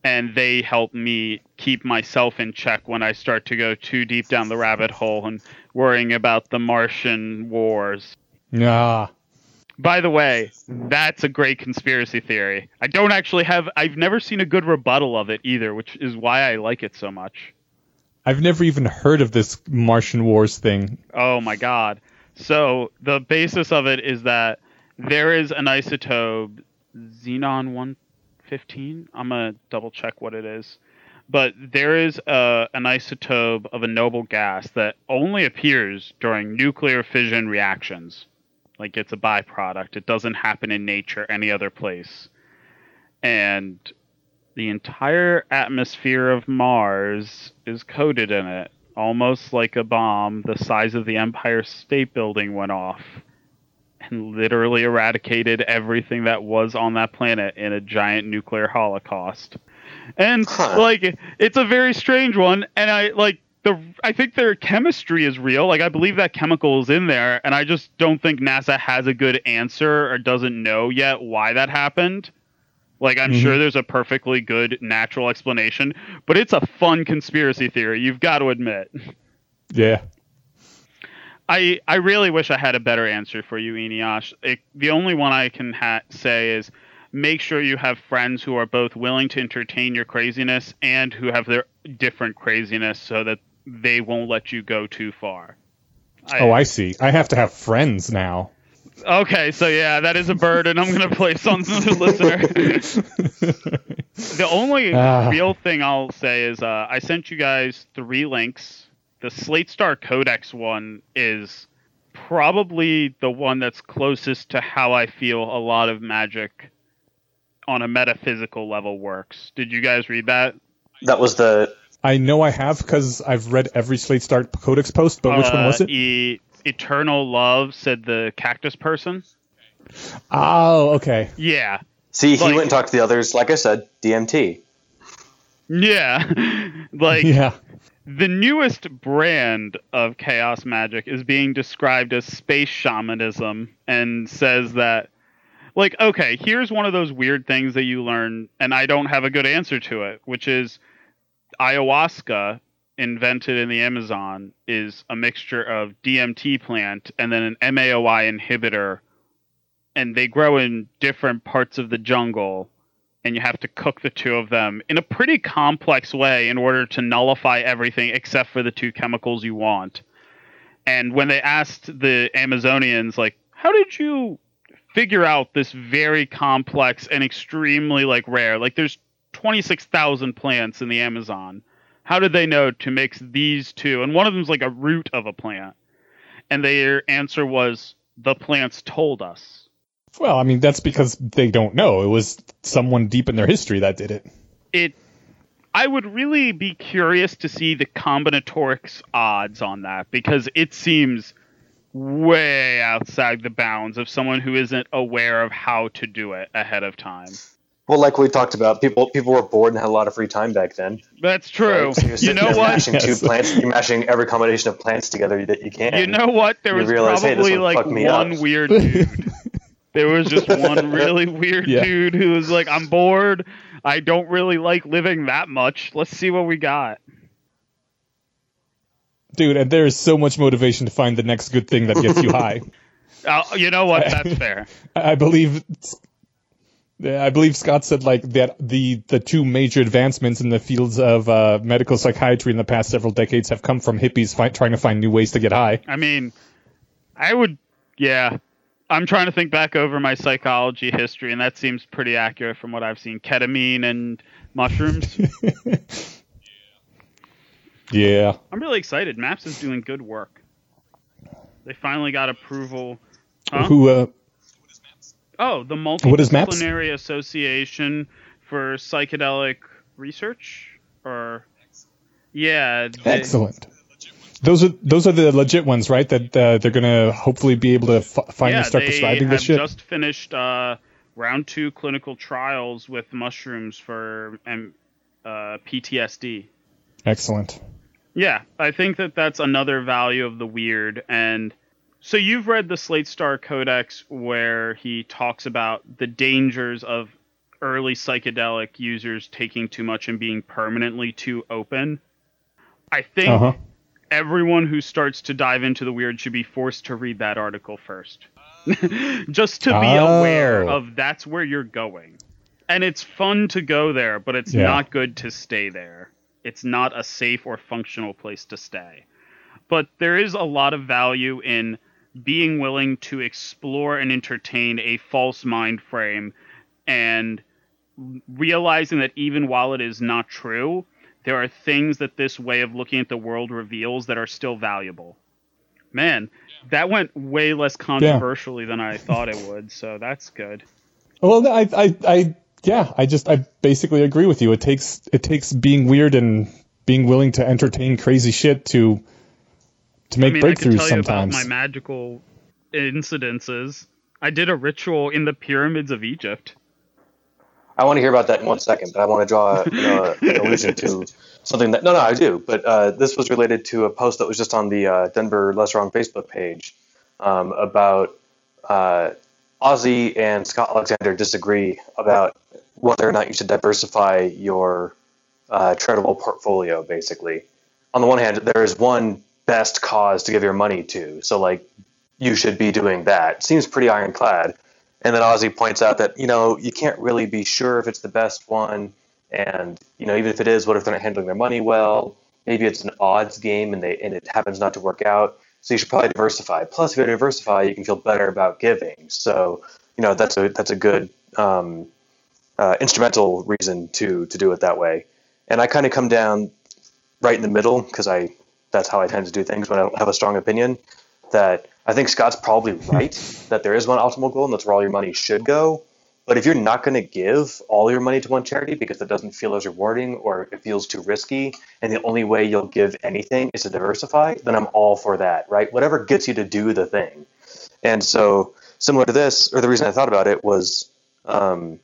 and they help me keep myself in check when I start to go too deep down the rabbit hole and worrying about the Martian wars. Yeah. By the way, that's a great conspiracy theory. I don't actually have I've never seen a good rebuttal of it either, which is why I like it so much. I've never even heard of this Martian Wars thing. Oh my god. So, the basis of it is that there is an isotope Xenon 115. I'm to double check what it is. But there is a, an isotope of a noble gas that only appears during nuclear fission reactions. Like it's a byproduct. It doesn't happen in nature any other place. And the entire atmosphere of Mars is coated in it, almost like a bomb the size of the Empire State Building went off and literally eradicated everything that was on that planet in a giant nuclear holocaust. And Huh. like it's a very strange one and I like the I think their chemistry is real. Like I believe that chemical is in there and I just don't think NASA has a good answer or doesn't know yet why that happened. Like I'm Mhm. sure there's a perfectly good natural explanation, but it's a fun conspiracy theory. You've got to admit. Yeah. I I really wish I had a better answer for you, Eneasz. It, the only one I can ha- say is make sure you have friends who are both willing to entertain your craziness and who have their different craziness, so that they won't let you go too far. Oh, I see. I have to have friends now. Okay, so yeah, that is a burden I'm going to place on the listener. the only Ah. real thing I'll say is uh, I sent you guys three links. The Slate Star Codex one is probably the one that's closest to how I feel a lot of magic on a metaphysical level works. Did you guys read that? That was the I know I have because I've read every Slate Star Codex post, but which one was Uh, it? E- Eternal Love said the cactus person. Oh, okay. Yeah. see. He Like- went and talked to the others. Like I said, DMT. Yeah. like yeah. The newest brand of chaos magic is being described as space shamanism and says that, like, okay, here's one of those weird things that you learn, and I don't have a good answer to it, which is ayahuasca invented in the Amazon is a mixture of DMT plant and then an MAOI inhibitor, and they grow in different parts of the jungle, and you have to cook the two of them in a pretty complex way in order to nullify everything except for the two chemicals you want. And when they asked the Amazonians, like, how did you figure out this very complex and extremely like rare? Like, there's 26,000 plants in the Amazon. How did they know to mix these two? And one of them's like a root of a plant. And their answer was, the plants told us. Well, I mean, that's because they don't know. It was someone deep in their history that did it. It I would really be curious to see the combinatorics odds on that because it seems way outside the bounds of someone who isn't aware of how to do it ahead of time. Well, like we talked about, people people were bored and had a lot of free time back then. That's true. Right? So you're you know what? Mashing two plants, you're mashing every combination of plants together that you can. You know what? There was realize, probably one like me one up. weird dude. there was just one really weird Yeah. dude who was like, "I'm bored. I don't really like living that much. Let's see what we got." Dude, and there is so much motivation to find the next good thing that gets you high. Uh, you know what? That's fair. I I believe I believe Scott said like that the the two major advancements in the fields of uh, medical psychiatry in the past several decades have come from hippies fi- trying to find new ways to get high. I mean, I would, yeah. I'm trying to think back over my psychology history, and that seems pretty accurate from what I've seen. Ketamine and mushrooms. Yeah. I'm really excited. MAPS is doing good work. They finally got approval. Huh? Who uh Oh, the What is MAPS? Multidisciplinary Association for Psychedelic Research, or yeah, they- excellent. Those are those are the legit ones, right? That uh, they're gonna hopefully be able to f- finally yeah, start prescribing this shit. just finished uh, round two clinical trials with mushrooms for um, uh, PTSD. Excellent. Yeah, I think that that's another value of the weird. And so you've read the Slate Star Codex where he talks about the dangers of early psychedelic users taking too much and being permanently too open. I think Uh huh. everyone who starts to dive into the weird should be forced to read that article first. Just to be Oh. aware of that's where you're going. And it's fun to go there, but it's Yeah. not good to stay there. It's not a safe or functional place to stay. But there is a lot of value in being willing to explore and entertain a false mind frame and realizing that even while it is not true, there are things that this way of looking at the world reveals that are still valuable. Man, that went way less controversially than I thought it would, so that's good. Well, I, I, I, yeah, I just, I basically agree with you. It takes, it takes being weird and being willing to entertain crazy shit to, to make I mean, I can breakthroughs tell you sometimes. about my magical incidences. I did a ritual in the pyramids of Egypt. I want to hear about that in one second, but I want to draw you know, an allusion to something that. No, no, I do. But uh, this was related to a post that was just on the uh, Denver Less Wrong Facebook page um, about uh, Ozy and Scott Alexander disagree about whether or not you should diversify your uh, charitable portfolio. Basically, on the one hand, there is one best cause to give your money to, so like you should be doing that. Seems pretty ironclad. And then Ozy points out that you know you can't really be sure if it's the best one, and you know even if it is, what if they're not handling their money well? Maybe it's an odds game, and they and it happens not to work out. So you should probably diversify. Plus, if you diversify, you can feel better about giving. So you know that's a that's a good um, uh, instrumental reason to to do it that way. And I kind of come down right in the middle because I that's how I tend to do things when I have a strong opinion. That I think Scott's probably right that there is one optimal goal and that's where all your money should go. But if you're not going to give all your money to one charity because it doesn't feel as rewarding or it feels too risky, and the only way you'll give anything is to diversify, then I'm all for that, right? Whatever gets you to do the thing. And so, similar to this, or the reason I thought about it was, um,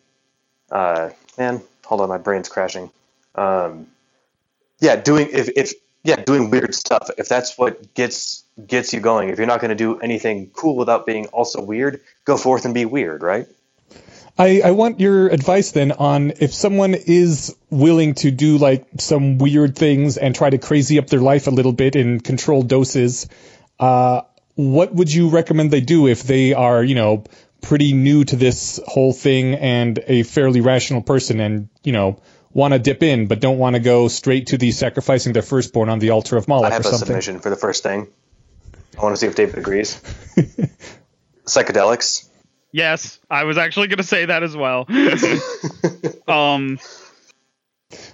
uh, man, hold on, my brain's crashing. Um, yeah, doing if, if yeah, doing weird stuff. If that's what gets gets you going, if you're not going to do anything cool without being also weird, go forth and be weird, right? I, I want your advice then on if someone is willing to do like some weird things and try to crazy up their life a little bit in controlled doses. Uh, what would you recommend they do if they are, you know, pretty new to this whole thing and a fairly rational person and, you know, want to dip in but don't want to go straight to the sacrificing their firstborn on the altar of Moloch I have or a submission for the first thing. I want to see if David agrees. Psychedelics. Yes, I was actually going to say that as well. um,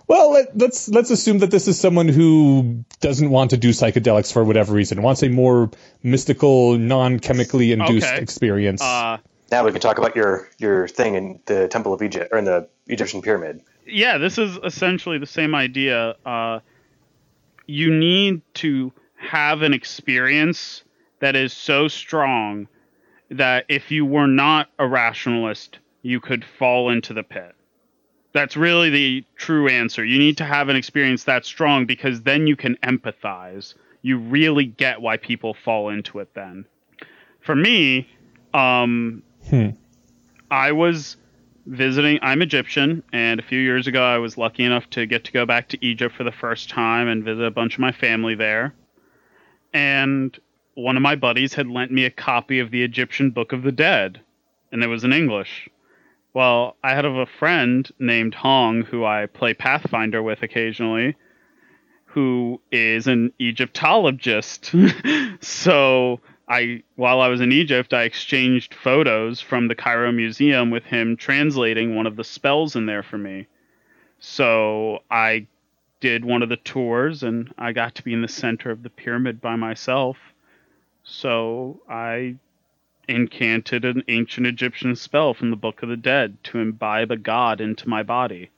Well, let, let's let's assume that this is someone who doesn't want to do psychedelics for whatever reason, wants a more mystical, non-chemically induced Okay. experience. uh, Now we can talk about your your thing in the Temple of Egypt or in the Egyptian pyramid. Yeah, this is essentially the same idea. Uh, you need to have an experience that is so strong that if you were not a rationalist, you could fall into the pit. That's really the true answer. You need to have an experience that strong because then you can empathize. You really get why people fall into it then. For me, um, Hmm. I was visiting. I'm Egyptian, and a few years ago, I was lucky enough to get to go back to Egypt for the first time and visit a bunch of my family there. And one of my buddies had lent me a copy of the Egyptian Book of the Dead, and it was in English. Well, I had a friend named Hong who I play Pathfinder with occasionally, who is an Egyptologist. so I, while I was in Egypt, I exchanged photos from the Cairo Museum with him translating one of the spells in there for me. So I did one of the tours, and I got to be in the center of the pyramid by myself. So I incanted an ancient Egyptian spell from the Book of the Dead to imbibe a god into my body.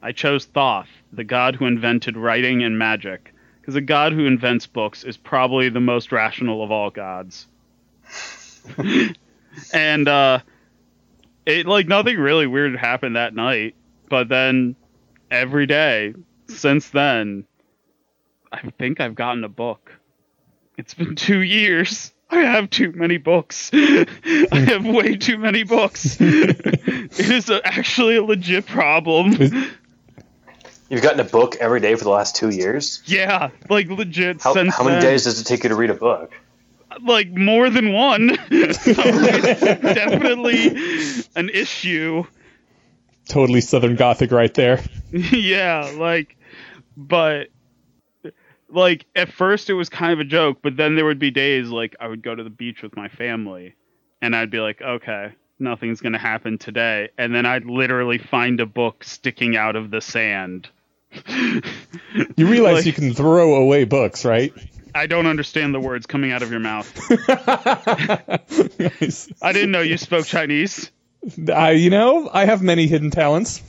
I chose Thoth, the god who invented writing and magic, because a god who invents books is probably the most rational of all gods. and uh it like nothing really weird happened that night, but then every day since then I think I've gotten a book. It's been 2 years. I have too many books. I have way too many books. it is a, actually a legit problem. You've gotten a book every day for the last two years. Yeah, like legit. How, since how many then. days does it take you to read a book? Like more than one. so it's definitely an issue. totally Southern Gothic right there. yeah, like, but like at first it was kind of a joke, but then there would be days like I would go to the beach with my family, and I'd be like, okay, nothing's gonna happen today, and then I'd literally find a book sticking out of the sand. You realize Like- you can throw away books, right? I don't understand the words coming out of your mouth. Nice. I didn't know you spoke Chinese. I, you know, I have many hidden talents.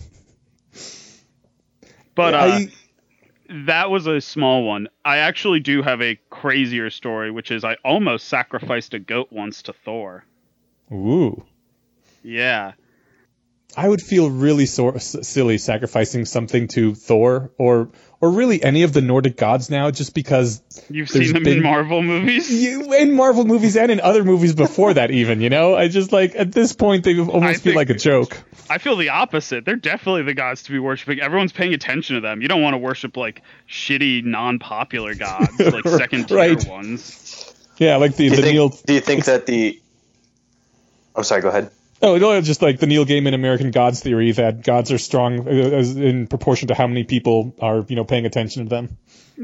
But uh, I, that was a small one. I actually do have a crazier story, which is I almost sacrificed a goat once to Thor. ooh, Yeah. I would feel really so, s- silly sacrificing something to Thor or or really any of the Nordic gods now, just because You've seen them been- in Marvel movies? you, in Marvel movies and in other movies before that, even you know, I just like at this point they almost feel think- like a joke. I feel the opposite. They're definitely the gods to be worshiping. Everyone's paying attention to them. You don't want to worship like shitty, non-popular gods, like second-tier Right. ones. Yeah, like the Do the think, Neil. do you think that the? I'm sorry. Go ahead. Oh no, just like the Neil Gaiman American Gods theory that gods are strong uh, as in proportion to how many people are you know paying attention to them.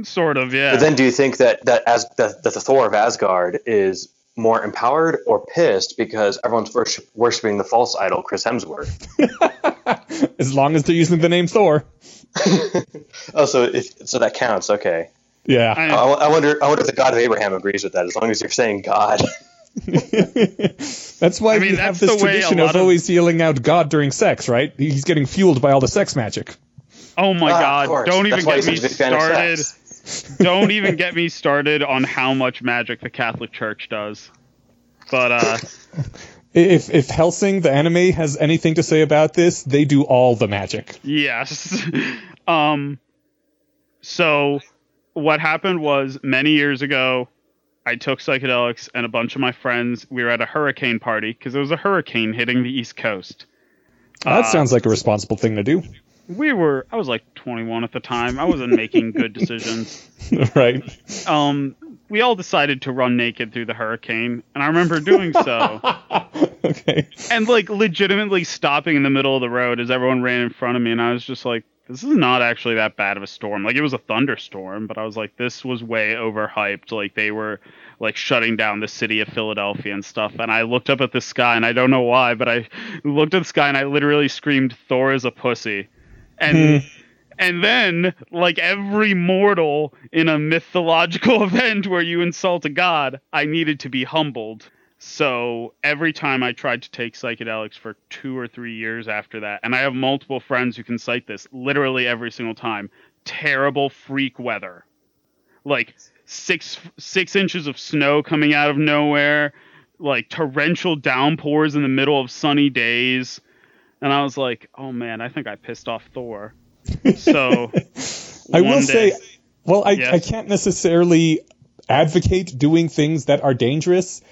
Sort of, yeah. But then, do you think that that as that, that the Thor of Asgard is more empowered or pissed because everyone's worship, worshiping the false idol Chris Hemsworth? As long as they're using the name Thor. Oh, so if so that counts. Okay. Yeah. I- I, I wonder. I wonder if the God of Abraham agrees with that. As long as you're saying God. that's why I mean, we have this the tradition of of- always yelling out God during sex, right? He's getting fueled by all the sex magic. oh my Ah, god! Don't even That's get me he's a big fan of started. don't even get me started on how much magic the Catholic Church does. But uh, If if Hellsing the anime has anything to say about this, they do all the magic. Yes. um so what happened was many years ago I took psychedelics and a bunch of my friends we were at a hurricane party because there was a hurricane hitting the east coast That Uh, sounds like a responsible thing to do, We were. I was like 21 at the time. I wasn't making good decisions. right? Um, we all decided to run naked through the hurricane, and I remember doing so. okay. and like legitimately stopping in the middle of the road as everyone ran in front of me and i was just like this is not actually that bad of a storm. Like it was a thunderstorm but i was like this was way overhyped. Like they were like shutting down the city of philadelphia and stuff. And i looked up at the sky and i don't know why but i looked at the sky and i literally screamed thor is a pussy. And hmm. and then like every mortal in a mythological event where you insult a god i needed to be humbled so every time I tried to take psychedelics for two or three years after that, and I have multiple friends who can cite this literally every single time, terrible freak weather. Like six six inches of snow coming out of nowhere, like torrential downpours in the middle of sunny days. And I was like, oh man, I think I pissed off Thor. So I will day- say, well, I, Yes. I can't necessarily advocate doing things that are dangerous.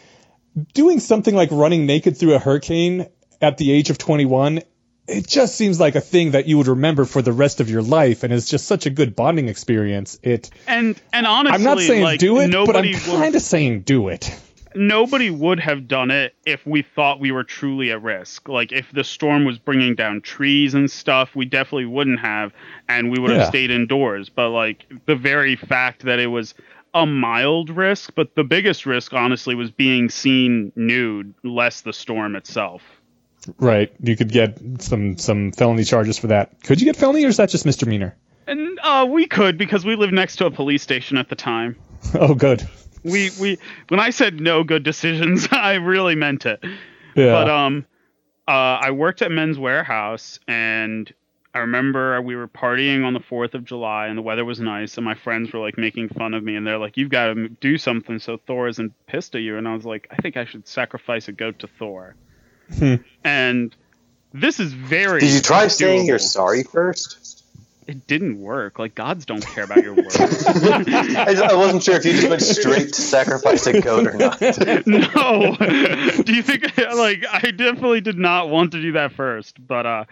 Doing something like running naked through a hurricane at the age of 21, it just seems like a thing that you would remember for the rest of your life, and it's just such a good bonding experience. It. and and honestly, I'm not saying like, do it, but I'm kind of saying do it. nobody would have done it if we thought we were truly at risk. Like if the storm was bringing down trees and stuff, we definitely wouldn't have, and we would have Yeah. stayed indoors. But like the very fact that it was a mild risk, but the biggest risk, honestly, was being seen nude, less the storm itself. Right. You could get some some felony charges for that. Could you get felony, or is that just misdemeanor? And uh, we could because we lived next to a police station at the time. Oh, good. We we when I said no good decisions, I really meant it. Yeah. But um, uh, I worked at Men's Wearhouse, and I remember we were partying on the Fourth of July, and the weather was nice, and my friends were like making fun of me, and they're like, "You've got to do something so Thor isn't pissed at you." And I was like, "I think I should sacrifice a goat to Thor." Hmm. And this is very. Did you try saying you're sorry first? It didn't work. Like gods don't care about your words. I, just- I wasn't sure if you just went straight to sacrifice a goat or not. no. do you think like I definitely did not want to do that first, but uh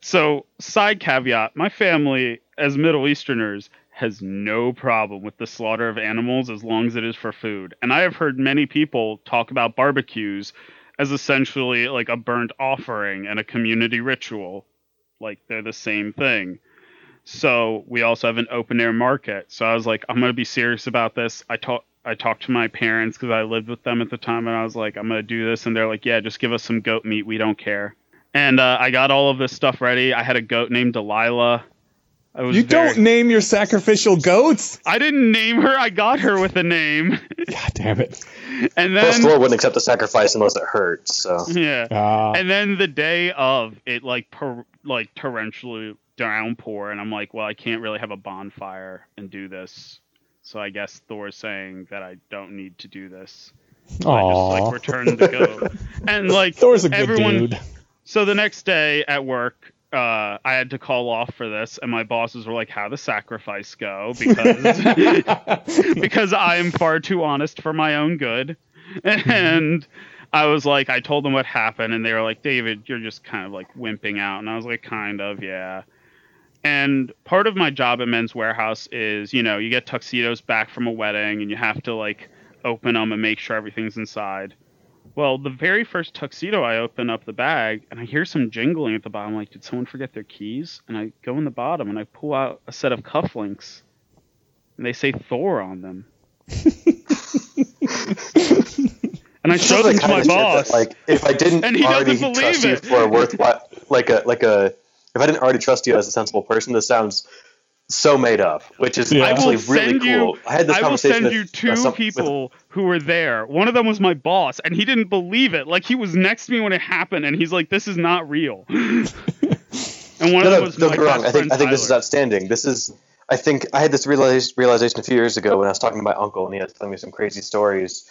so side caveat, my family as Middle Easterners has no problem with the slaughter of animals as long as it is for food. And I have heard many people talk about barbecues as essentially like a burnt offering and a community ritual. Like they're the same thing. So we also have an open air market. So I was like, I'm gonna be serious about this. I talked I talked to my parents because I lived with them at the time, and I was like, I'm gonna do this, and they're like, Yeah, just give us some goat meat. We don't care. And uh, I got all of this stuff ready. I had a goat named Delilah. I was you very- don't name your sacrificial goats. I didn't name her. I got her with a name, God damn it. and Plus, then Thor wouldn't accept the sacrifice unless it hurts. So yeah. Ah. And then the day of it, like per, like torrential downpour, and I'm like, well, I can't really have a bonfire and do this. So I guess Thor's saying that I don't need to do this. I just like returned the goat, and like Thor's a good everyone. dude. So the next day at work, uh, I had to call off for this, and my bosses were like, "How the sacrifice go?" Because because I am far too honest for my own good. And I was like, I told them what happened, and they were like, David, you're just kind of like wimping out. And I was like, kind of, yeah. And part of my job at Men's Wearhouse is, you know, you get tuxedos back from a wedding, and you have to like open them and make sure everything's inside. Well, the very first tuxedo, I open up the bag and I hear some jingling at the bottom. Like, did someone forget their keys? And I go in the bottom and I pull out a set of cufflinks, and they say Thor on them. and I showed them to my kind of shit boss. that, like if I didn't And he already doesn't trust believe you for a worthwhile, like a like a, if I didn't already trust you as a sensible person, this sounds so made up, which is Yeah. I actually really send you- cool. I had this I will conversation. send with- you with two some- with- people who were there. One of them was my boss, and he didn't believe it. Like he was next to me when it happened, and he's like, "This is not real." and one no, of them no, was don't my get wrong. I think I think this is outstanding. This is. I think I had this realization, realization a few years ago when I was talking to my uncle, and he was telling me some crazy stories.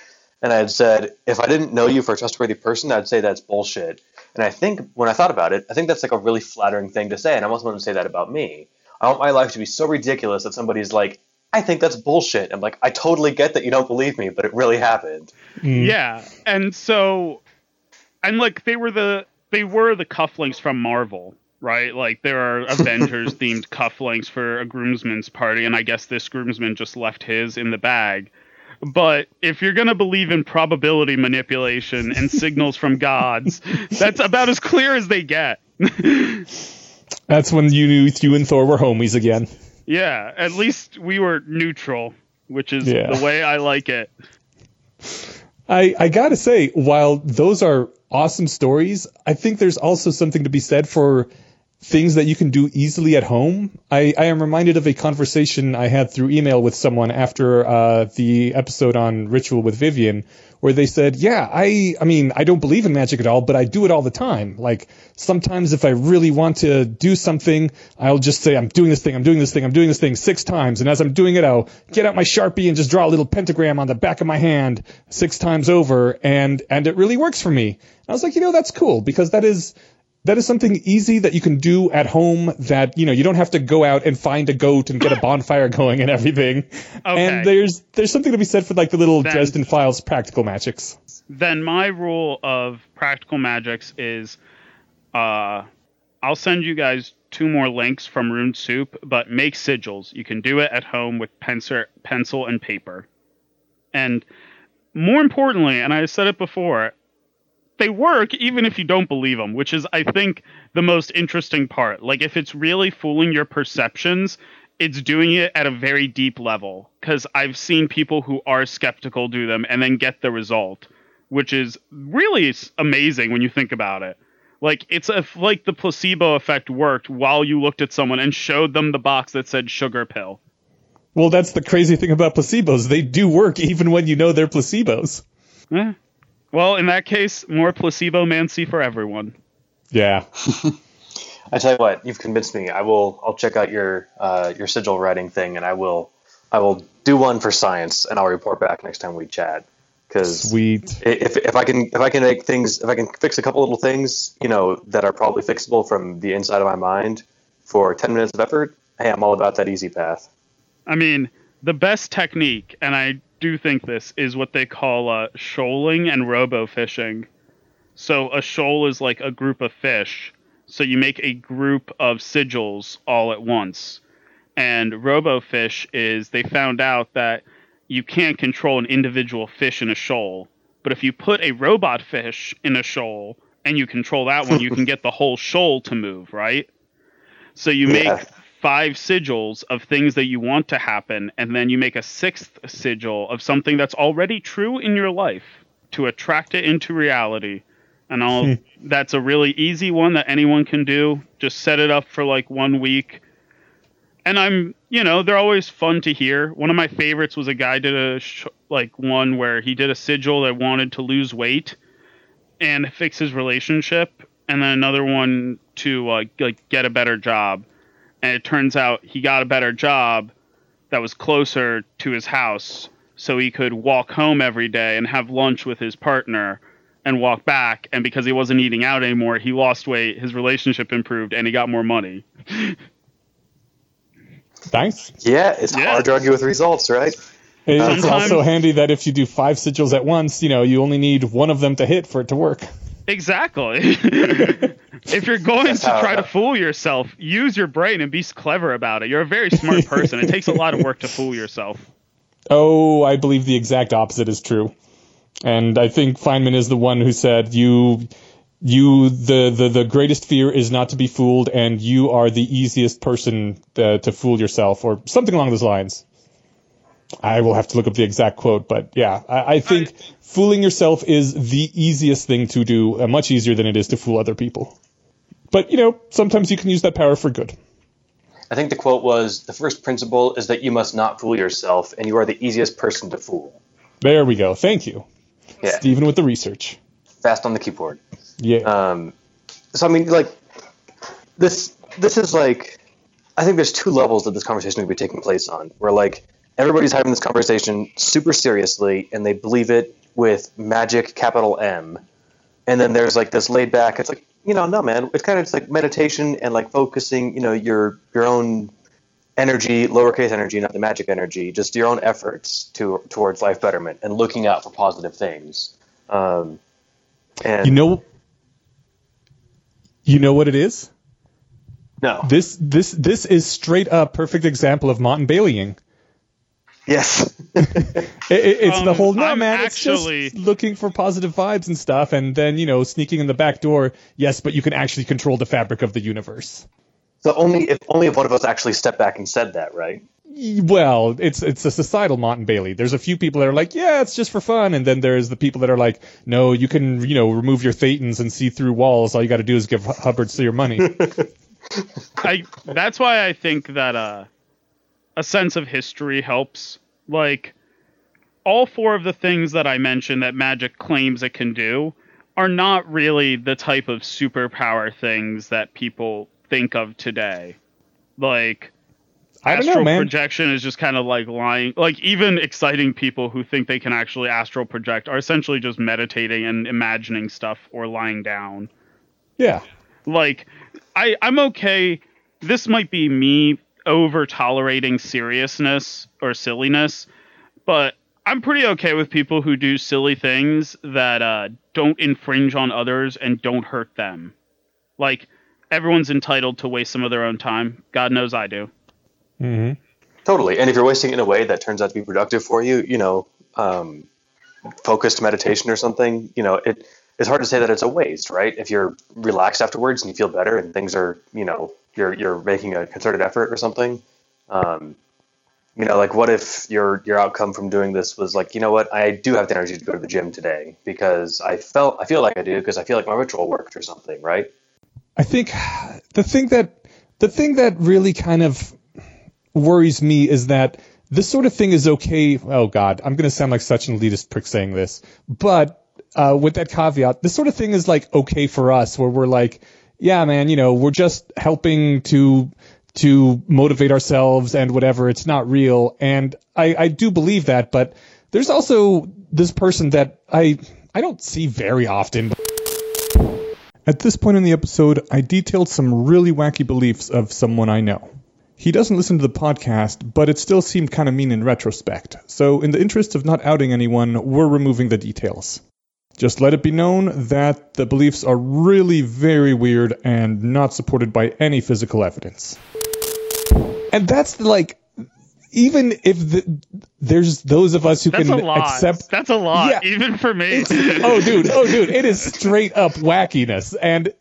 And I had said, if I didn't know you for a trustworthy person, I'd say that's bullshit. And I think when I thought about it, I think that's like a really flattering thing to say. And I almost want to say that about me. I want my life to be so ridiculous that somebody's like, I think that's bullshit. I'm like, I totally get that you don't believe me, but it really happened. Mm. Yeah, and so, and like they were the they were the cufflinks from Marvel, right? Like there are Avengers themed cufflinks for a groomsman's party, and I guess this groomsman just left his in the bag. But if you're going to believe in probability manipulation and signals from gods, that's about as clear as they get. That's when you knew you and Thor were homies again. Yeah, at least we were neutral, which is Yeah. the way I like it. I, I gotta say, while those are awesome stories, I think there's also something to be said for things that you can do easily at home. I, I am reminded of a conversation I had through email with someone after uh, the episode on Ritual with Vivian, where they said, "Yeah, I I mean, I don't believe in magic at all, but I do it all the time. Like sometimes if I really want to do something, I'll just say I'm doing this thing, I'm doing this thing, I'm doing this thing six times, and as I'm doing it, I'll get out my Sharpie and just draw a little pentagram on the back of my hand six times over, and and it really works for me." And I was like, you know, that's cool because that is that is something easy that you can do at home that you know you don't have to go out and find a goat and get a bonfire going and everything Okay. and there's there's something to be said for like the little Then- dresden files practical magics then my rule of practical magics is uh, I'll send you guys two more links from Rune Soup, but make sigils. You can do it at home with pencil, pencil and paper. And more importantly, and I said it before, they work even if you don't believe them, which is, I think, the most interesting part. Like, if it's really fooling your perceptions, it's doing it at a very deep level. Because I've seen people who are skeptical do them and then get the result, which is really amazing when you think about it. Like, it's a, like the placebo effect worked while you looked at someone and showed them the box that said sugar pill. well that's the crazy thing about placebos they do work even when you know they're placebos Eh. Well, in that case, more placebomancy for everyone. yeah I tell you what, you've convinced me. I will. I'll check out your uh, your sigil writing thing, and I will. I will do one for science, and I'll report back next time we chat. Because sweet if, if I can if I can make things if I can fix a couple little things you know that are probably fixable from the inside of my mind for ten minutes of effort, hey, I'm all about that easy path. I mean, the best technique, and I do think this, is what they call uh, shoaling and robo fishing. So a shoal is like a group of fish. So you make a group of sigils all at once. And robofish is they found out that you can't control an individual fish in a shoal. But if you put a robot fish in a shoal and you control that one, you can get the whole shoal to move, right? So you make Yeah. Five sigils of things that you want to happen, and then you make a sixth sigil of something that's already true in your life to attract it into reality. And I'll, that's a really easy one that anyone can do. Just set it up for like one week. And I'm, you know, they're always fun to hear. One of my favorites was a guy did a sh- like one where he did a sigil that wanted to lose weight and fix his relationship, and then another one to uh, like get a better job. And it turns out he got a better job that was closer to his house, so he could walk home every day and have lunch with his partner and walk back. And because he wasn't eating out anymore, he lost weight, his relationship improved, and he got more money. Thanks. Yeah, it's Yeah. hard to argue with results, right? It's Sometimes- also handy that if you do five sigils at once, you know, you only need one of them to hit for it to work. Exactly. if you're going That's to try to fool yourself, use your brain and be clever about it. You're a very smart person. it takes a lot of work to fool yourself. Oh, I believe the exact opposite is true. And I think Feynman is the one who said you you the, the the greatest fear is not to be fooled and you are the easiest person uh, to fool yourself or something along those lines. I will have to look up the exact quote, but yeah, I, I think fooling yourself is the easiest thing to do, uh, much easier than it is to fool other people. But you know, sometimes you can use that power for good. I think the quote was the first principle is that you must not fool yourself, and you are the easiest person to fool. There we go. Thank you, Yeah, Steven, with the research. fast on the keyboard. Yeah. Um, so I mean, like this. This is like, I think there's two levels that this conversation could be taking place on. Where like everybody's having this conversation super seriously, and they believe it with magic, capital M. And then there's like this laid back. It's like you know, no man. It's kind of just like meditation and like focusing. You know, your your own energy, lowercase energy, not the magic energy, just your own efforts to towards life betterment and looking out for positive things. Um, and You know, You know what it is? No. This this this is straight up perfect example of Motte and Baileying. Yes. It, it, it's the Um, whole no I'm man. actually- It's just looking for positive vibes and stuff, and then you know sneaking in the back door. Yes, but you can actually control the fabric of the universe. so only if only if one of us actually stepped back and said that, right? Well, it's it's a societal Motte and Bailey. There's a few people that are like, yeah, it's just for fun, and then there's the people that are like, no, you can you know remove your thetans and see through walls. All you got to do is give Hubbard some your money. I that's why I think that uh, a sense of history helps. Like all four of the things that I mentioned that magic claims it can do are not really the type of superpower things that people think of today. Like know, astral man. projection is just kind of like lying. Like even exciting people who think they can actually astral project are essentially just meditating and imagining stuff or lying down yeah, like i i'm okay this might be me over tolerating seriousness or silliness but i'm pretty okay with people who do silly things that uh, don't infringe on others and don't hurt them. Like everyone's entitled to waste some of their own time. God knows i do. Hmm Totally. And if you're wasting it in a way that turns out to be productive for you, you know, um, focused meditation or something, you know, it it's hard to say that it's a waste, right? If you're relaxed afterwards and you feel better and things are, you know, you're you're making a concerted effort or something. Um, you know, like what if your your outcome from doing this was like, you know what, I do have the energy to go to the gym today because I felt I feel like I do because I feel like my ritual worked or something, right? I think the thing that the thing that really kind of worries me is that this sort of thing is okay. Oh God, I'm gonna sound like such an elitist prick saying this, but uh, with that caveat, this sort of thing is like okay for us, where we're like, yeah, man, you know, we're just helping to to motivate ourselves and whatever. It's not real, and I I do believe that, but there's also this person that I I don't see very often. At this point in the episode, I detailed some really wacky beliefs of someone I know. He doesn't listen to the podcast, but it still seemed kind of mean in retrospect. So, in the interest of not outing anyone, we're removing the details. Just let it be known that the beliefs are really very weird and not supported by any physical evidence. And that's like, even if the, there's those of us who that's can a lot accept that's a lot Yeah. even for me oh dude oh dude it is straight up wackiness and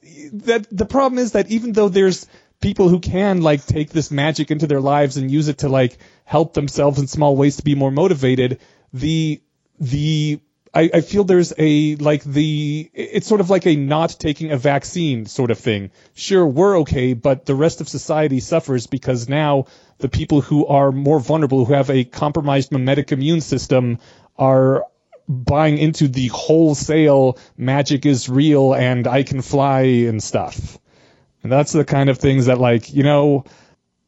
that the problem is that even though there's people who can like take this magic into their lives and use it to like help themselves in small ways to be more motivated the the I, I feel there's a like the it's sort of like a not taking a vaccine sort of thing. Sure, we're okay, but the rest of society suffers because now the people who are more vulnerable, who have a compromised mimetic immune system, are buying into the wholesale magic is real and I can fly and stuff. And that's the kind of things that like, you know,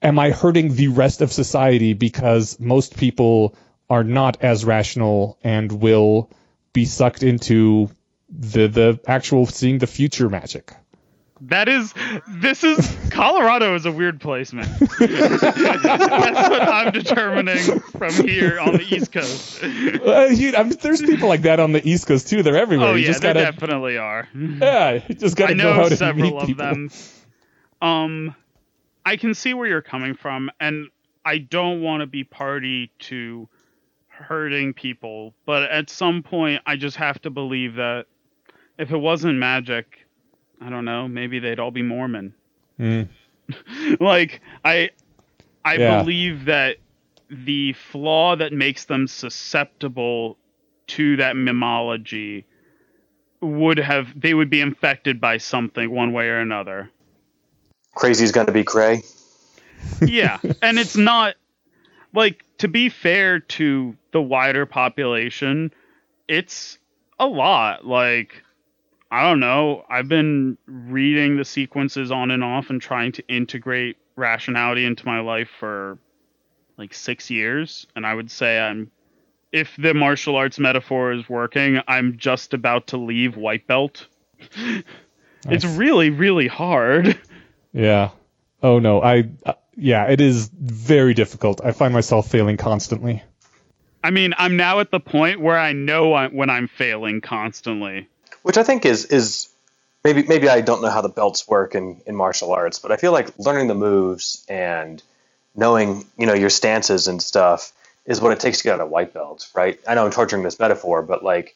am I hurting the rest of society because most people are not as rational and will be sucked into the the actual seeing the future magic. That is, this is Colorado is a weird place, man. That's what I'm determining from here on the East Coast. Uh, you, I mean, there's people like that on the East Coast too. They're everywhere. Oh you yeah, just gotta, definitely are. yeah, you just gotta I know, to several of people. them. Um, I can see where you're coming from, and I don't want to be party to hurting people, but at some point, I just have to believe that if it wasn't magic, I don't know, maybe they'd all be Mormon. Mm. like I, I Yeah. believe that the flaw that makes them susceptible to that mimology would have they would be infected by something one way or another. Crazy's gonna be cray. Yeah, and it's not like to be fair to the wider population, it's a lot. Like I don't know, I've been reading the sequences on and off and trying to integrate rationality into my life for like 6 years, and I would say I'm if the martial arts metaphor is working, I'm just about to leave white belt. It's really really hard. Yeah. Oh no. I. Yeah. It is very difficult. I find myself failing constantly. I mean, I'm now at the point where I know I, when I'm failing constantly. which I think is is maybe maybe I don't know how the belts work in, in martial arts, but I feel like learning the moves and knowing you know your stances and stuff is what it takes to get out a white belt, right? I know I'm torturing this metaphor, but like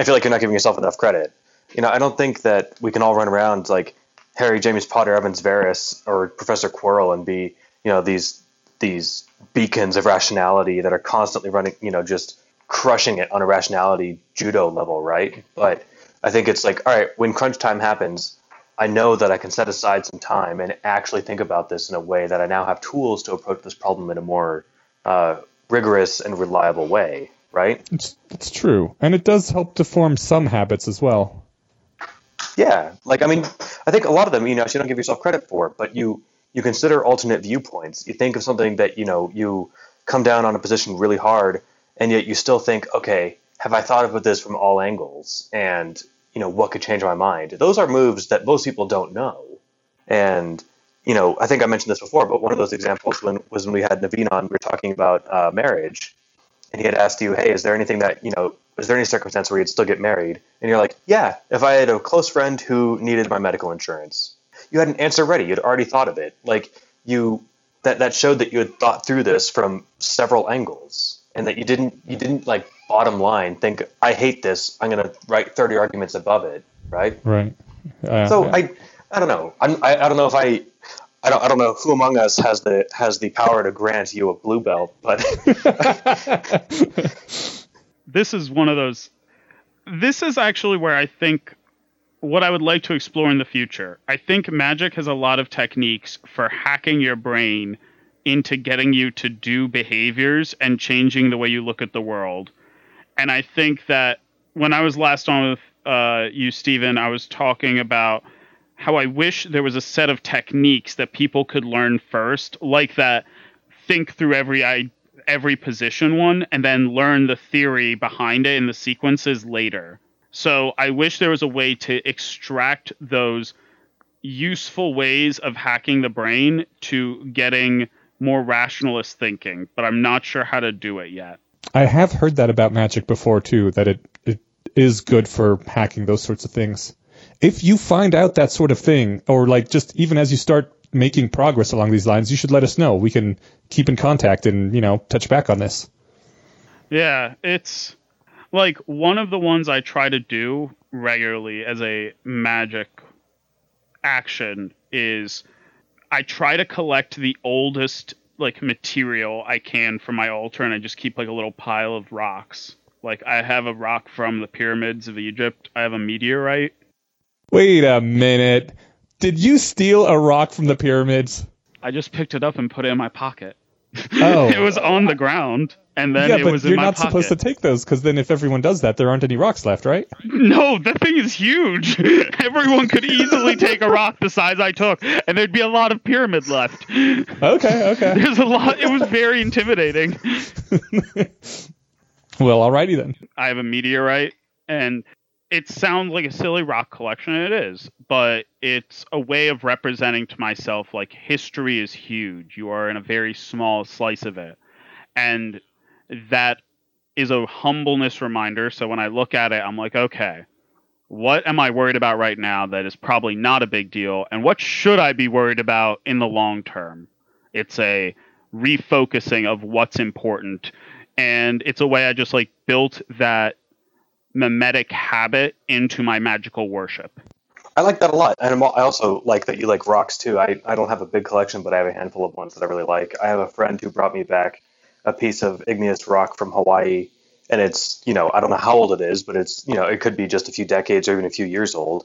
I feel like you're not giving yourself enough credit. You know, I don't think that we can all run around like Harry, James Potter, Evans Verres, or Professor Quirrell and be you know these these beacons of rationality that are constantly running, you know, just crushing it on a rationality judo level, right? But I think it's like, all right, when crunch time happens, I know that I can set aside some time and actually think about this in a way that I now have tools to approach this problem in a more uh, rigorous and reliable way, right? It's, it's true. And it does help to form some habits as well. Yeah. Like, I mean, I think a lot of them, you know, you don't give yourself credit for, but you, you consider alternate viewpoints. You think of something that, you know, you come down on a position really hard and yet you still think, okay, have I thought about this from all angles? And you know, what could change my mind? Those are moves that most people don't know. And you know, I think I mentioned this before, but one of those examples when, was when we had Naveen on. We were talking about uh, marriage, and he had asked you, "Hey, is there anything that you know? Is there any circumstance where you'd still get married?" And you're like, "Yeah, if I had a close friend who needed my medical insurance." You had an answer ready. You'd already thought of it. Like you, that that showed that you had thought through this from several angles, and that you didn't you didn't like bottom line think I hate this. I'm going to write 30 arguments above it, right? Right. Uh, so yeah. I I don't know. I'm, I I don't know if I I don't I don't know who among us has the has the power to grant you a blue belt, but this is one of those. This is actually where I think what I would like to explore in the future. I think magic has a lot of techniques for hacking your brain into getting you to do behaviors and changing the way you look at the world and I think that when I was last on with uh, you, Steven, I was talking about how I wish there was a set of techniques that people could learn first, like that think through every I, every position one, and then learn the theory behind it and the sequences later. So I wish there was a way to extract those useful ways of hacking the brain to getting more rationalist thinking, but I'm not sure how to do it yet. I have heard that about Magic before too, that it, it is good for hacking those sorts of things. If you find out that sort of thing, or like just even as you start making progress along these lines, you should let us know. We can keep in contact and, you know, touch back on this. Yeah, it's like one of the ones I try to do regularly as a magic action is I try to collect the oldest like material I can for my altar, and I just keep like a little pile of rocks. Like I have a rock from the pyramids of Egypt. I have a meteorite. Wait a minute. Did you steal a rock from the pyramids? I just picked it up and put it in my pocket. Oh. it was on the ground, and then yeah, it was you're in my not pocket. supposed to take those because then if everyone does that, there aren't any rocks left, right? No, that thing is huge. everyone could easily take a rock the size I took, and there'd be a lot of pyramid left. Okay, okay. There's a lot. It was very intimidating. well, alrighty then. I have a meteorite, and it sounds like a silly rock collection, it is, but it's a way of representing to myself like history is huge. You are in a very small slice of it. And that is a humbleness reminder. So when I look at it, I'm like, okay, what am I worried about right now that is probably not a big deal? And what should I be worried about in the long term? It's a refocusing of what's important. And it's a way I just like built that mimetic habit into my magical worship. I like that a lot, and I also like that you like rocks too. I, I don't have a big collection, but I have a handful of ones that I really like. I have a friend who brought me back a piece of igneous rock from Hawaii, and it's you know I don't know how old it is, but it's you know it could be just a few decades or even a few years old.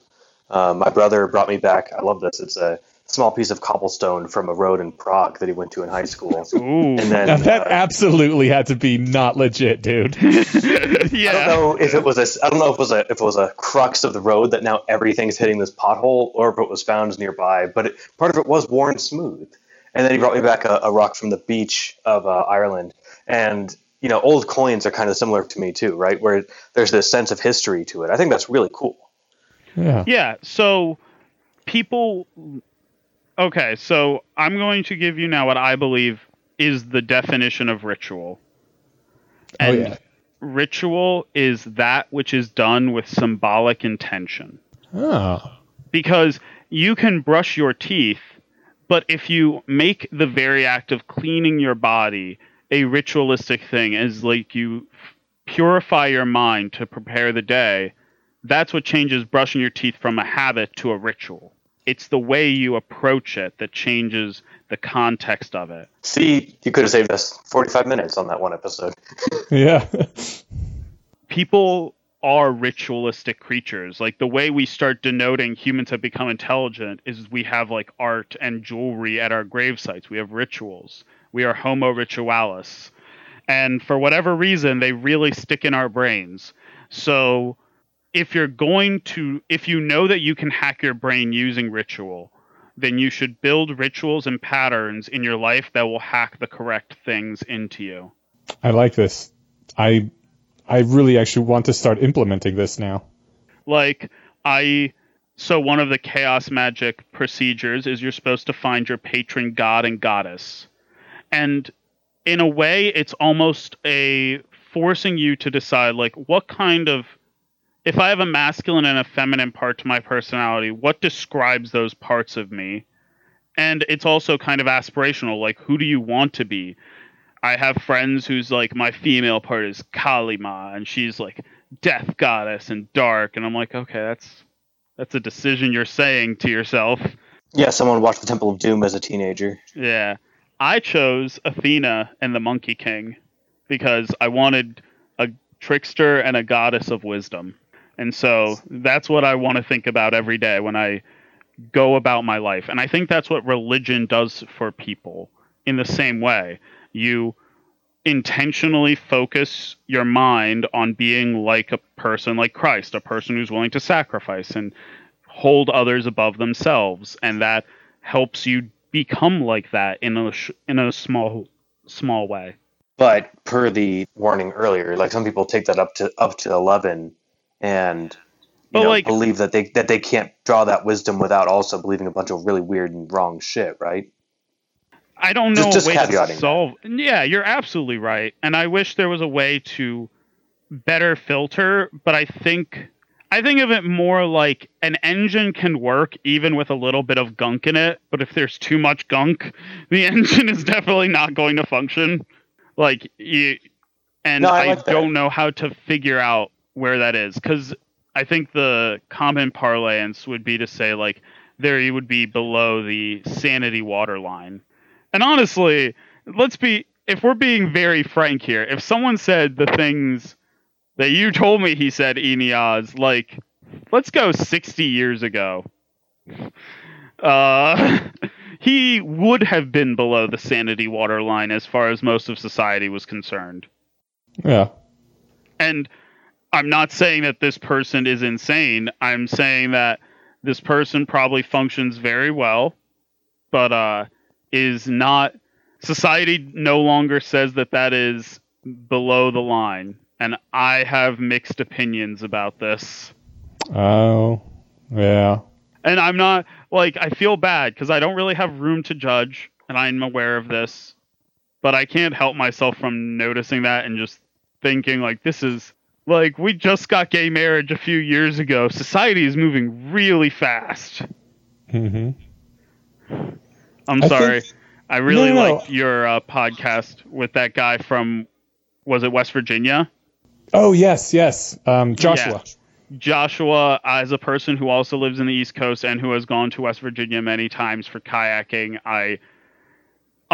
Um, my brother brought me back. I love this. It's a small piece of cobblestone from a road in Prague that he went to in high school. Ooh. And then now that uh, absolutely had to be not legit, dude. yeah. I don't know if it was a I don't know if it was a if it was a crux of the road that now everything's hitting this pothole or if it was found nearby, but it, part of it was worn smooth. And then he brought me back a, a rock from the beach of uh, Ireland. And you know, old coins are kind of similar to me too, right? Where there's this sense of history to it. I think that's really cool. Yeah. Yeah. So people Okay, so I'm going to give you now what I believe is the definition of ritual. And oh, yeah. ritual is that which is done with symbolic intention. Oh. because you can brush your teeth, but if you make the very act of cleaning your body a ritualistic thing, as like you purify your mind to prepare the day, that's what changes brushing your teeth from a habit to a ritual. It's the way you approach it that changes the context of it. See, you could have saved us 45 minutes on that one episode. Yeah. People are ritualistic creatures. Like the way we start denoting humans have become intelligent is we have like art and jewelry at our grave sites. We have rituals. We are homo ritualis. And for whatever reason, they really stick in our brains. So if you're going to if you know that you can hack your brain using ritual, then you should build rituals and patterns in your life that will hack the correct things into you. I like this. I I really actually want to start implementing this now. Like I so one of the chaos magic procedures is you're supposed to find your patron god and goddess. And in a way it's almost a forcing you to decide like what kind of if I have a masculine and a feminine part to my personality, what describes those parts of me? And it's also kind of aspirational. Like, who do you want to be? I have friends who's like, my female part is Kali Ma, and she's like death goddess and dark. And I'm like, okay, that's that's a decision you're saying to yourself. Yeah, someone watched the Temple of Doom as a teenager. Yeah. I chose Athena and the Monkey King because I wanted a trickster and a goddess of wisdom. And so that's what I want to think about every day when I go about my life. And I think that's what religion does for people in the same way. You intentionally focus your mind on being like a person like Christ, a person who's willing to sacrifice and hold others above themselves. And that helps you become like that in a, in a small, small way. But per the warning earlier, like some people take that up to up to eleven and you know, like- believe that they that they can't draw that wisdom without also believing a bunch of really weird and wrong shit, right? I don't know Just- just a way to caveating solve. Yeah, you're absolutely right, and I wish there was a way to better filter. But I think I think of it more like an engine can work even with a little bit of gunk in it. But if there's too much gunk, the engine is definitely not going to function. Like you, and No, I I, like that. don't know how to figure out where that is because I think the common parlance would be to say like there you would be below the sanity waterline. And honestly, let's be if we're being very frank here, if someone said the things that you told me he said Eneasz, like let's go 60 years ago. Uh he would have been below the sanity waterline as far as most of society was concerned. Yeah. And I'm not saying that this person is insane. I'm saying that this person probably functions very well, but uh, is not. Society no longer says that that is below the line. And I have mixed opinions about this. Oh. Yeah. And I'm not, like, I feel bad because I don't really have room to judge, and I'm aware of this. But I can't help myself from noticing that and just thinking, like, this is like we just got gay marriage a few years ago. Society is moving really fast. hmm I'm I sorry. think- I really No, no, no. your uh, podcast with that guy from was it West Virginia? Oh yes, yes. Um, Joshua. Joshua, as a person who also lives in the East Coast and who has gone to West Virginia many times for kayaking, I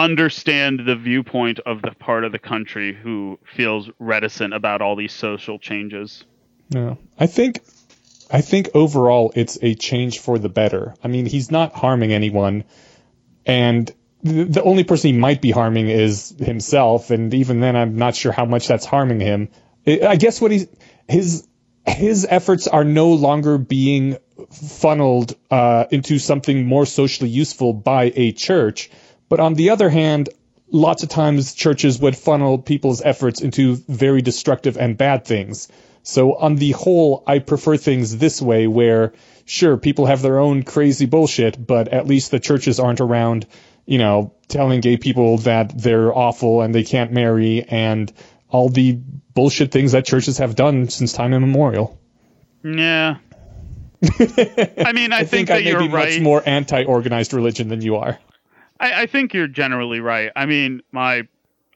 understand the viewpoint of the part of the country who feels reticent about all these social changes. No, I think, I think overall it's a change for the better. I mean, he's not harming anyone, and the, only person he might be harming is himself, and even then, I'm not sure how much that's harming him. I I guess what he's his his efforts are no longer being funneled uh, into something more socially useful by a church, but on the other hand, lots of times churches would funnel people's efforts into very destructive and bad things. So on the whole, I prefer things this way where sure people have their own crazy bullshit, but at least the churches aren't around, you know, telling gay people that they're awful and they can't marry and all the bullshit things that churches have done since time immemorial. Yeah. I mean, I, I think, think, I that may you're be right. much more anti-organized religion than you are. I, I think you're generally right. I mean, my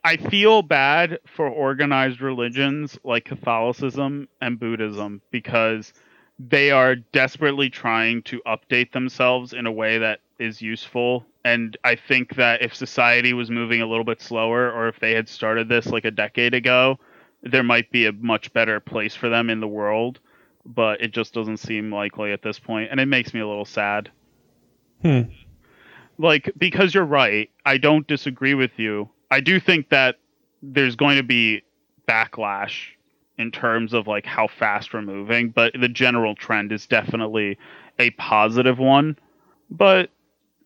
I feel bad for organized religions like Catholicism and Buddhism because they are desperately trying to update themselves in a way that is useful. And I think that if society was moving a little bit slower, or if they had started this like a decade ago, there might be a much better place for them in the world. But it just doesn't seem likely at this point, and it makes me a little sad. Hmm. Like, because you're right, I don't disagree with you. I do think that there's going to be backlash in terms of like how fast we're moving, but the general trend is definitely a positive one. But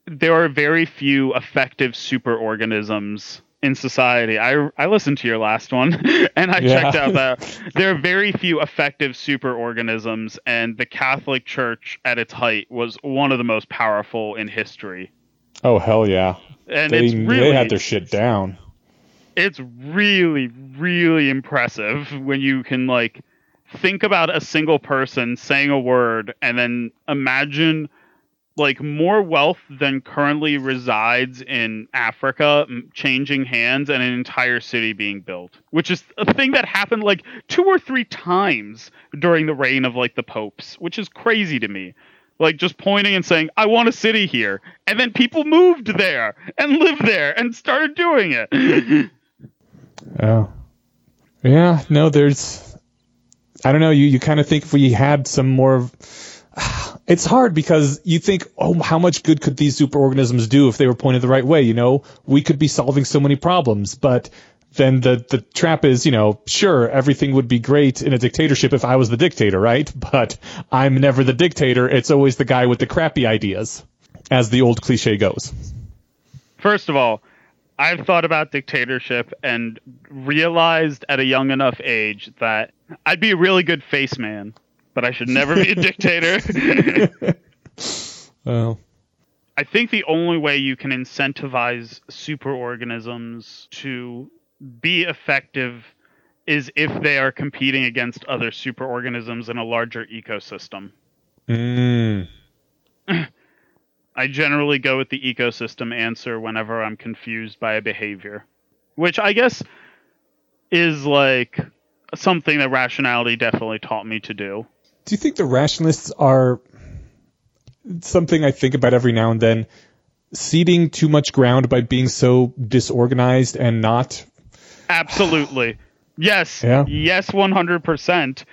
there are very few effective superorganisms in society. I I listened to your last one and I Yeah. checked out that there are very few effective superorganisms and the Catholic Church at its height was one of the most powerful in history. Oh hell yeah! And They it's really they had their shit down. it's really really impressive when you can like think about a single person saying a word and then imagine like more wealth than currently resides in Africa changing hands and an entire city being built which is a thing that happened like two or three times during the reign of like the popes which is crazy to me like just pointing and saying i want a city here and then people moved there and lived there and started doing it Oh, yeah. No, there's. I don't know. You you kind of think if we had some more. It's hard because you think, oh, how much good could these superorganisms do if they were pointed the right way? You know, we could be solving so many problems, but then the the trap is, you know, sure, everything would be great in a dictatorship if I was the dictator, right? But I'm never the dictator. It's always the guy with the crappy ideas, as the old cliche goes. First of all, I've thought about dictatorship and realized at a young enough age that I'd be a really good face man, but I should never be a dictator. Well, I think the only way you can incentivize superorganisms to be effective is if they are competing against other superorganisms in a larger ecosystem. mm, I generally go with the ecosystem answer whenever I'm confused by a behavior, which I guess is like something that rationality definitely taught me to do. do you think the rationalists are something I think about every now and then, ceding too much ground by being so disorganized and not? Absolutely. Yes. Yeah. Yes, 100%.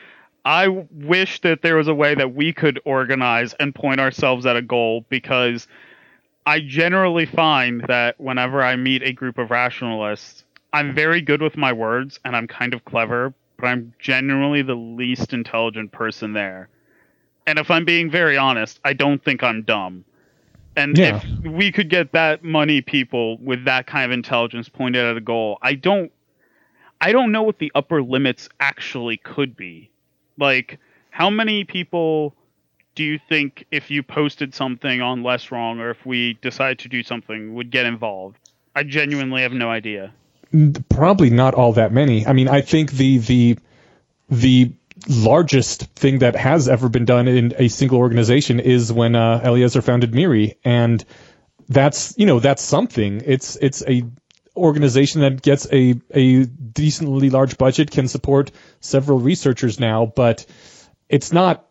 I wish that there was a way that we could organize and point ourselves at a goal because I generally find that whenever I meet a group of rationalists, I'm very good with my words and I'm kind of clever, but I'm generally the least intelligent person there. And if I'm being very honest, I don't think I'm dumb. And Yeah. if we could get that money people with that kind of intelligence pointed at a goal, I don't I don't know what the upper limits actually could be. Like, how many people do you think, if you posted something on Less Wrong or if we decide to do something, would get involved? I genuinely have no idea. Probably not all that many. I mean, I think the the the largest thing that has ever been done in a single organization is when uh, Eliezer founded MIRI, and that's you know that's something. It's it's a organization that gets a a decently large budget, can support several researchers now, but it's not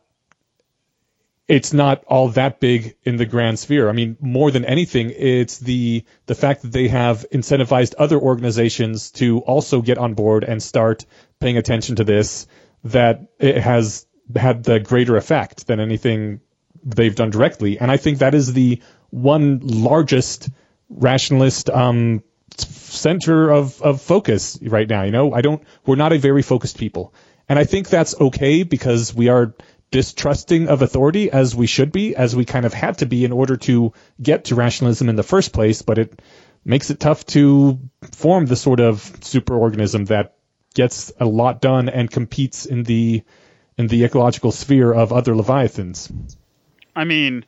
it's not all that big in the grand sphere. I mean, more than anything, it's the the fact that they have incentivized other organizations to also get on board and start paying attention to this that it has had the greater effect than anything they've done directly. And I think that is the one largest rationalist um, center of, of focus right now. You know, I don't, we're not a very focused people. And I think that's okay because we are distrusting of authority as we should be, as we kind of had to be in order to get to rationalism in the first place. But it makes it tough to form the sort of superorganism that gets a lot done and competes in the in the ecological sphere of other leviathans. I mean,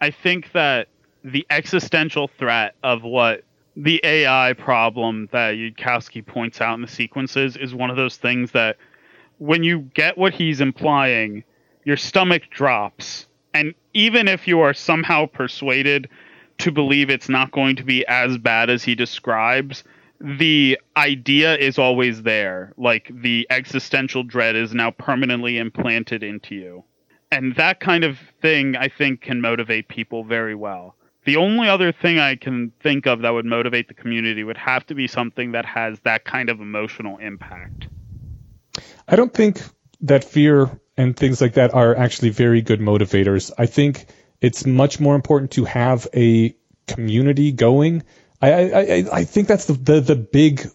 I think that the existential threat of what the AI problem that Yudkowsky points out in the sequences is one of those things that when you get what he's implying, your stomach drops And even if you are somehow persuaded to believe it's not going to be as bad as he describes, the idea is always there. Like the existential dread is now permanently implanted into you. And that kind of thing, I think, can motivate people very well. The only other thing I can think of that would motivate the community would have to be something that has that kind of emotional impact. I don't think that fear and things like that are actually very good motivators. I think it's much more important to have a community going. I I, I think that's the, the, the big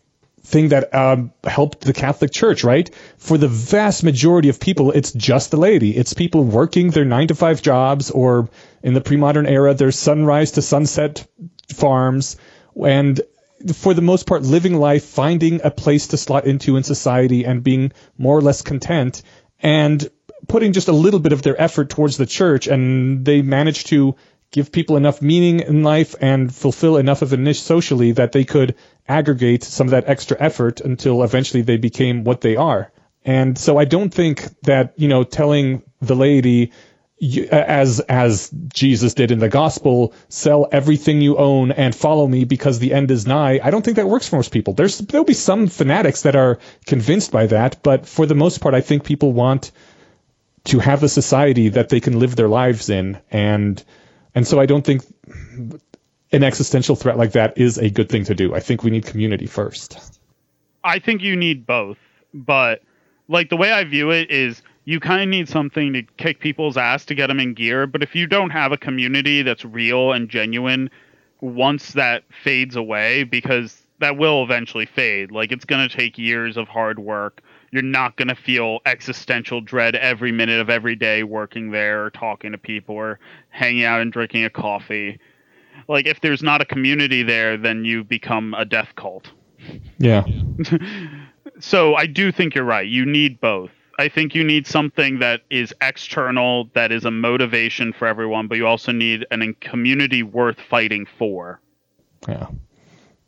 thing that um, helped the Catholic Church, right? For the vast majority of people, it's just the laity. It's people working their nine to five jobs, or in the pre-modern era, their sunrise to sunset farms, and for the most part, living life, finding a place to slot into in society, and being more or less content, and putting just a little bit of their effort towards the church, and they manage to give people enough meaning in life and fulfill enough of a niche socially that they could aggregate some of that extra effort until eventually they became what they are. And so I don't think that, you know, telling the laity, as as Jesus did in the gospel, sell everything you own and follow me because the end is nigh. I don't think that works for most people. There's there'll be some fanatics that are convinced by that, but for the most part, I think people want to have a society that they can live their lives in, and and so I don't think an existential threat like that is a good thing to do. I think we need community first. I think you need both, but like the way I view it is you kind of need something to kick people's ass to get them in gear, but if you don't have a community that's real and genuine, once that fades away because that will eventually fade. Like it's going to take years of hard work. You're not going to feel existential dread every minute of every day working there or talking to people or hanging out and drinking a coffee like if there's not a community there, then you become a death cult. Yeah. so I do think you're right. You need both. I think you need something that is external, that is a motivation for everyone, but you also need an community worth fighting for. Yeah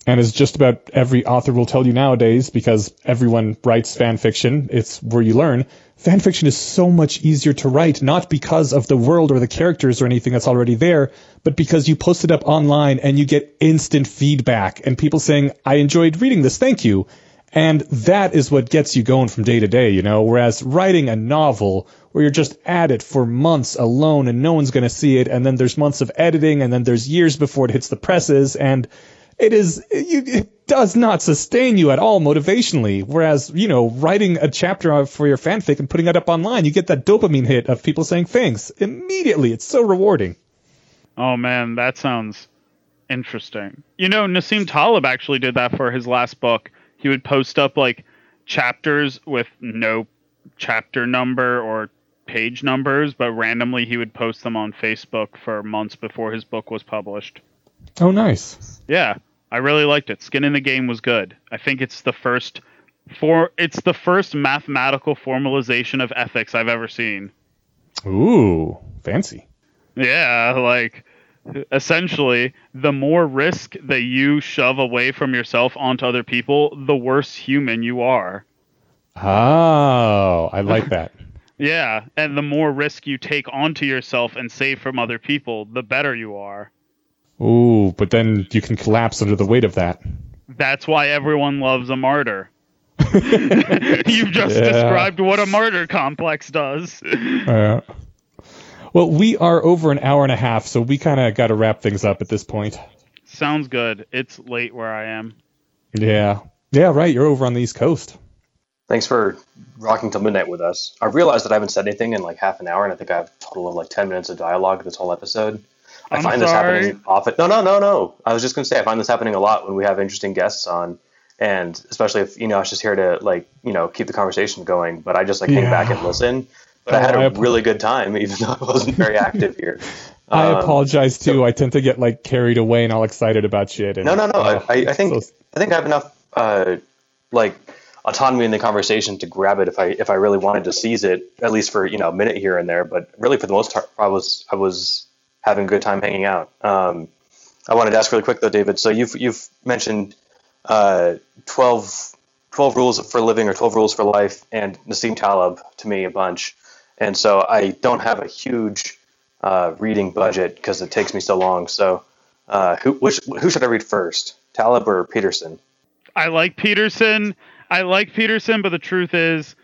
and as just about every author will tell you nowadays, because everyone writes fan fiction, it's where you learn. Fan fiction is so much easier to write, not because of the world or the characters or anything that's already there, but because you post it up online and you get instant feedback and people saying, I enjoyed reading this, thank you. And that is what gets you going from day to day, you know, whereas writing a novel where you're just at it for months alone and no one's going to see it, and then there's months of editing, and then there's years before it hits the presses, and it is it does not sustain you at all motivationally. Whereas you know writing a chapter for your fanfic and putting it up online, you get that dopamine hit of people saying thanks immediately. It's so rewarding. Oh man, that sounds interesting. You know, Nassim Taleb actually did that for his last book. He would post up like chapters with no chapter number or page numbers, but randomly he would post them on Facebook for months before his book was published. Oh, nice. Yeah, I really liked it. Skin in the Game was good. I think it's the first for it's the first mathematical formalization of ethics I've ever seen. Ooh, fancy. Yeah, like essentially, the more risk that you shove away from yourself onto other people, the worse human you are. Oh, I like that. yeah, and the more risk you take onto yourself and save from other people, the better you are. Ooh, but then you can collapse under the weight of that. That's why everyone loves a martyr. You've just yeah. described what a martyr complex does. Yeah. Well, we are over an hour and a half, so we kind of got to wrap things up at this point. Sounds good. It's late where I am. Yeah. Yeah, right. You're over on the East Coast. Thanks for rocking till midnight with us. I realized that I haven't said anything in like half an hour, and I think I have a total of like 10 minutes of dialogue this whole episode. I I'm find sorry. this happening often. No, no, no, no. I was just going to say I find this happening a lot when we have interesting guests on, and especially if you know I was just here to like you know keep the conversation going. But I just like hang back and listen. But I Oh, had a I ap- really good time, even though I wasn't very active here. I Um, apologize too. I tend to get like carried away and all excited about shit. And, No, no, no. I, oh, I, I think so- I think I have enough uh, like autonomy in the conversation to grab it if I if I really wanted to seize it, at least for you know a minute here and there. But really, for the most part, I was I was having a good time hanging out. Um, I wanted to ask really quick though, David. So you've you've mentioned uh, 12, 12 rules for living or twelve rules for life, and Nassim Taleb to me a bunch. And so I don't have a huge uh, reading budget because it takes me so long. So, uh, who which, who should I read first, Taleb or Peterson? I like Peterson. I like Peterson, but the truth is,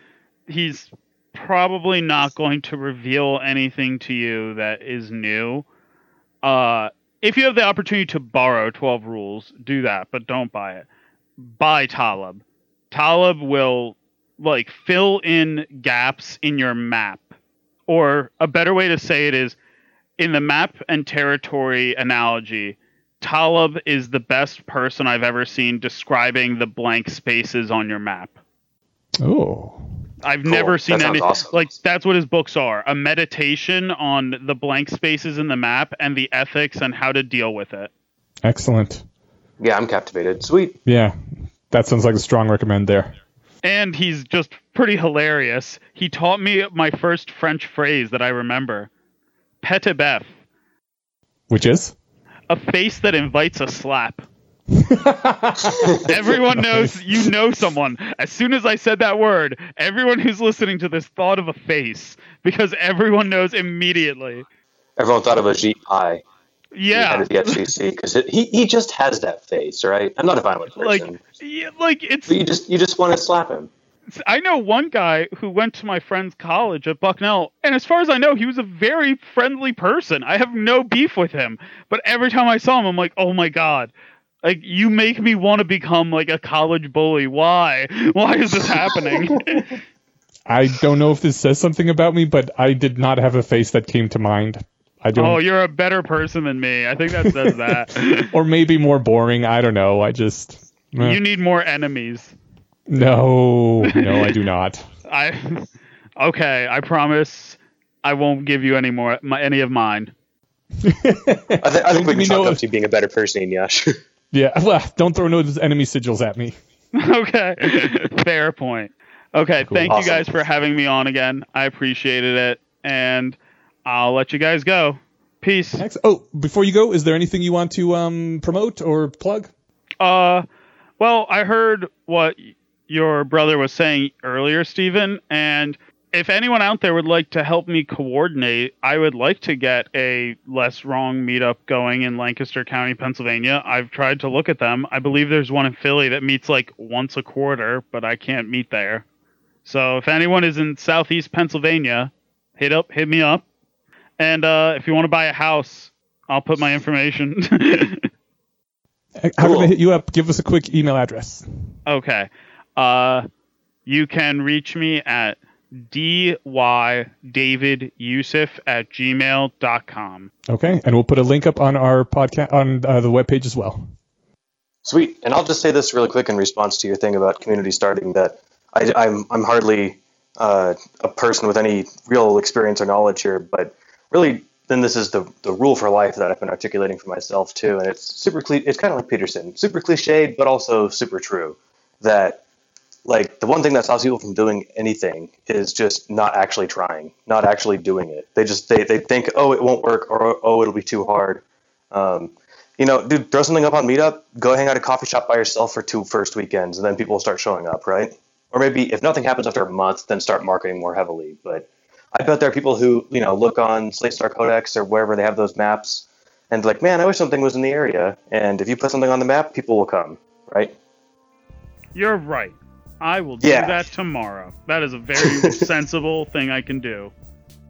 he's probably not going to reveal anything to you that is new. Uh, if you have the opportunity to borrow 12 rules, do that, but don't buy it. Buy Taleb. Taleb will like fill in gaps in your map. Or a better way to say it is in the map and territory analogy, Taleb is the best person I've ever seen describing the blank spaces on your map. Oh. I've Cool. never seen That sounds any awesome. like that's what his books are a meditation on the blank spaces in the map and the ethics and how to deal with it. Excellent. Yeah, I'm captivated. Sweet. Yeah. That sounds like a strong recommend there. And he's just pretty hilarious. He taught me my first French phrase that I remember Pete bef, Which is? a face that invites a slap. Everyone knows you know someone. As soon as I said that word, everyone who's listening to this thought of a face because everyone knows immediately. Everyone thought of Ajit Pai, head Yeah. of the FCC, because he he just has that face, right? I'm not a violent person, Like yeah, like it's but you just you just want to slap him. I know one guy who went to my friend's college at Bucknell, and as far as I know, he was a very friendly person. I have no beef with him, but every time I saw him, I'm like, oh my god. Like you make me want to become like a college bully. Why? Why is this happening? I don't know if this says something about me, but I did not have a face that came to mind. I don't. oh, you're a better person than me. I think that says that. or maybe more boring. I don't know. I just. eh. you need more enemies. no, no, I do not. I okay. I promise I won't give you any more my, any of mine. I, th- I think we give me can chalk no- up to being a better person, Yash. Yeah, don't throw no enemy sigils at me. okay. Fair point. Okay, Cool. thank you guys for having me on again. I appreciated it, and I'll let you guys go. Peace. Next, oh, before you go, is there anything you want to um, promote or plug? Uh, well, I heard what your brother was saying earlier, Steven, and if anyone out there would like to help me coordinate, I would like to get a less wrong meetup going in Lancaster County, Pennsylvania. I've tried to look at them. I believe there's one in Philly that meets like once a quarter, but I can't meet there. So if anyone is in Southeast Pennsylvania, hit up, hit me up. And uh, if you want to buy a house, I'll put my information. How Cool. can I hit you up? Give us a quick email address. Okay. Uh, you can reach me at dydavidyusuf at gmail.com. Okay, and we'll put a link up on our podcast on uh, the webpage as well. Sweet. And I'll just say this really quick in response to your thing about community starting that I, I'm, I'm hardly uh, a person with any real experience or knowledge here, but really, then this is the, the rule for life that I've been articulating for myself too. And it's super, cli- it's kind of like Peterson, super cliched, but also super true that like the one thing that stops people from doing anything is just not actually trying, not actually doing it. They just, they, they think, oh, it won't work or, oh, it'll be too hard. Um, you know, dude, throw something up on Meetup, go hang out at a coffee shop by yourself for two first weekends, and then people will start showing up, right? Or maybe if nothing happens after a month, then start marketing more heavily. But I bet there are people who, you know, look on Slate Star Codex or wherever they have those maps and like, man, I wish something was in the area. And if you put something on the map, people will come, right? You're right. I will do Yeah. that tomorrow. That is a very sensible thing I can do.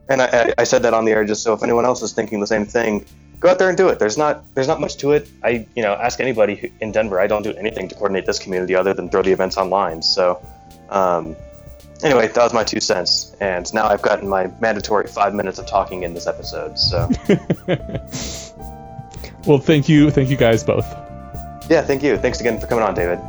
And I, I, I said that on the air just so if anyone else is thinking the same thing, go out there and do it. There's not there's not much to it. I you know ask anybody who, in Denver. I don't do anything to coordinate this community other than throw the events online. So um, anyway, that was my two cents. And now I've gotten my mandatory five minutes of talking in this episode. So Well, thank you, thank you guys both. yeah, thank you. Thanks again for coming on, David.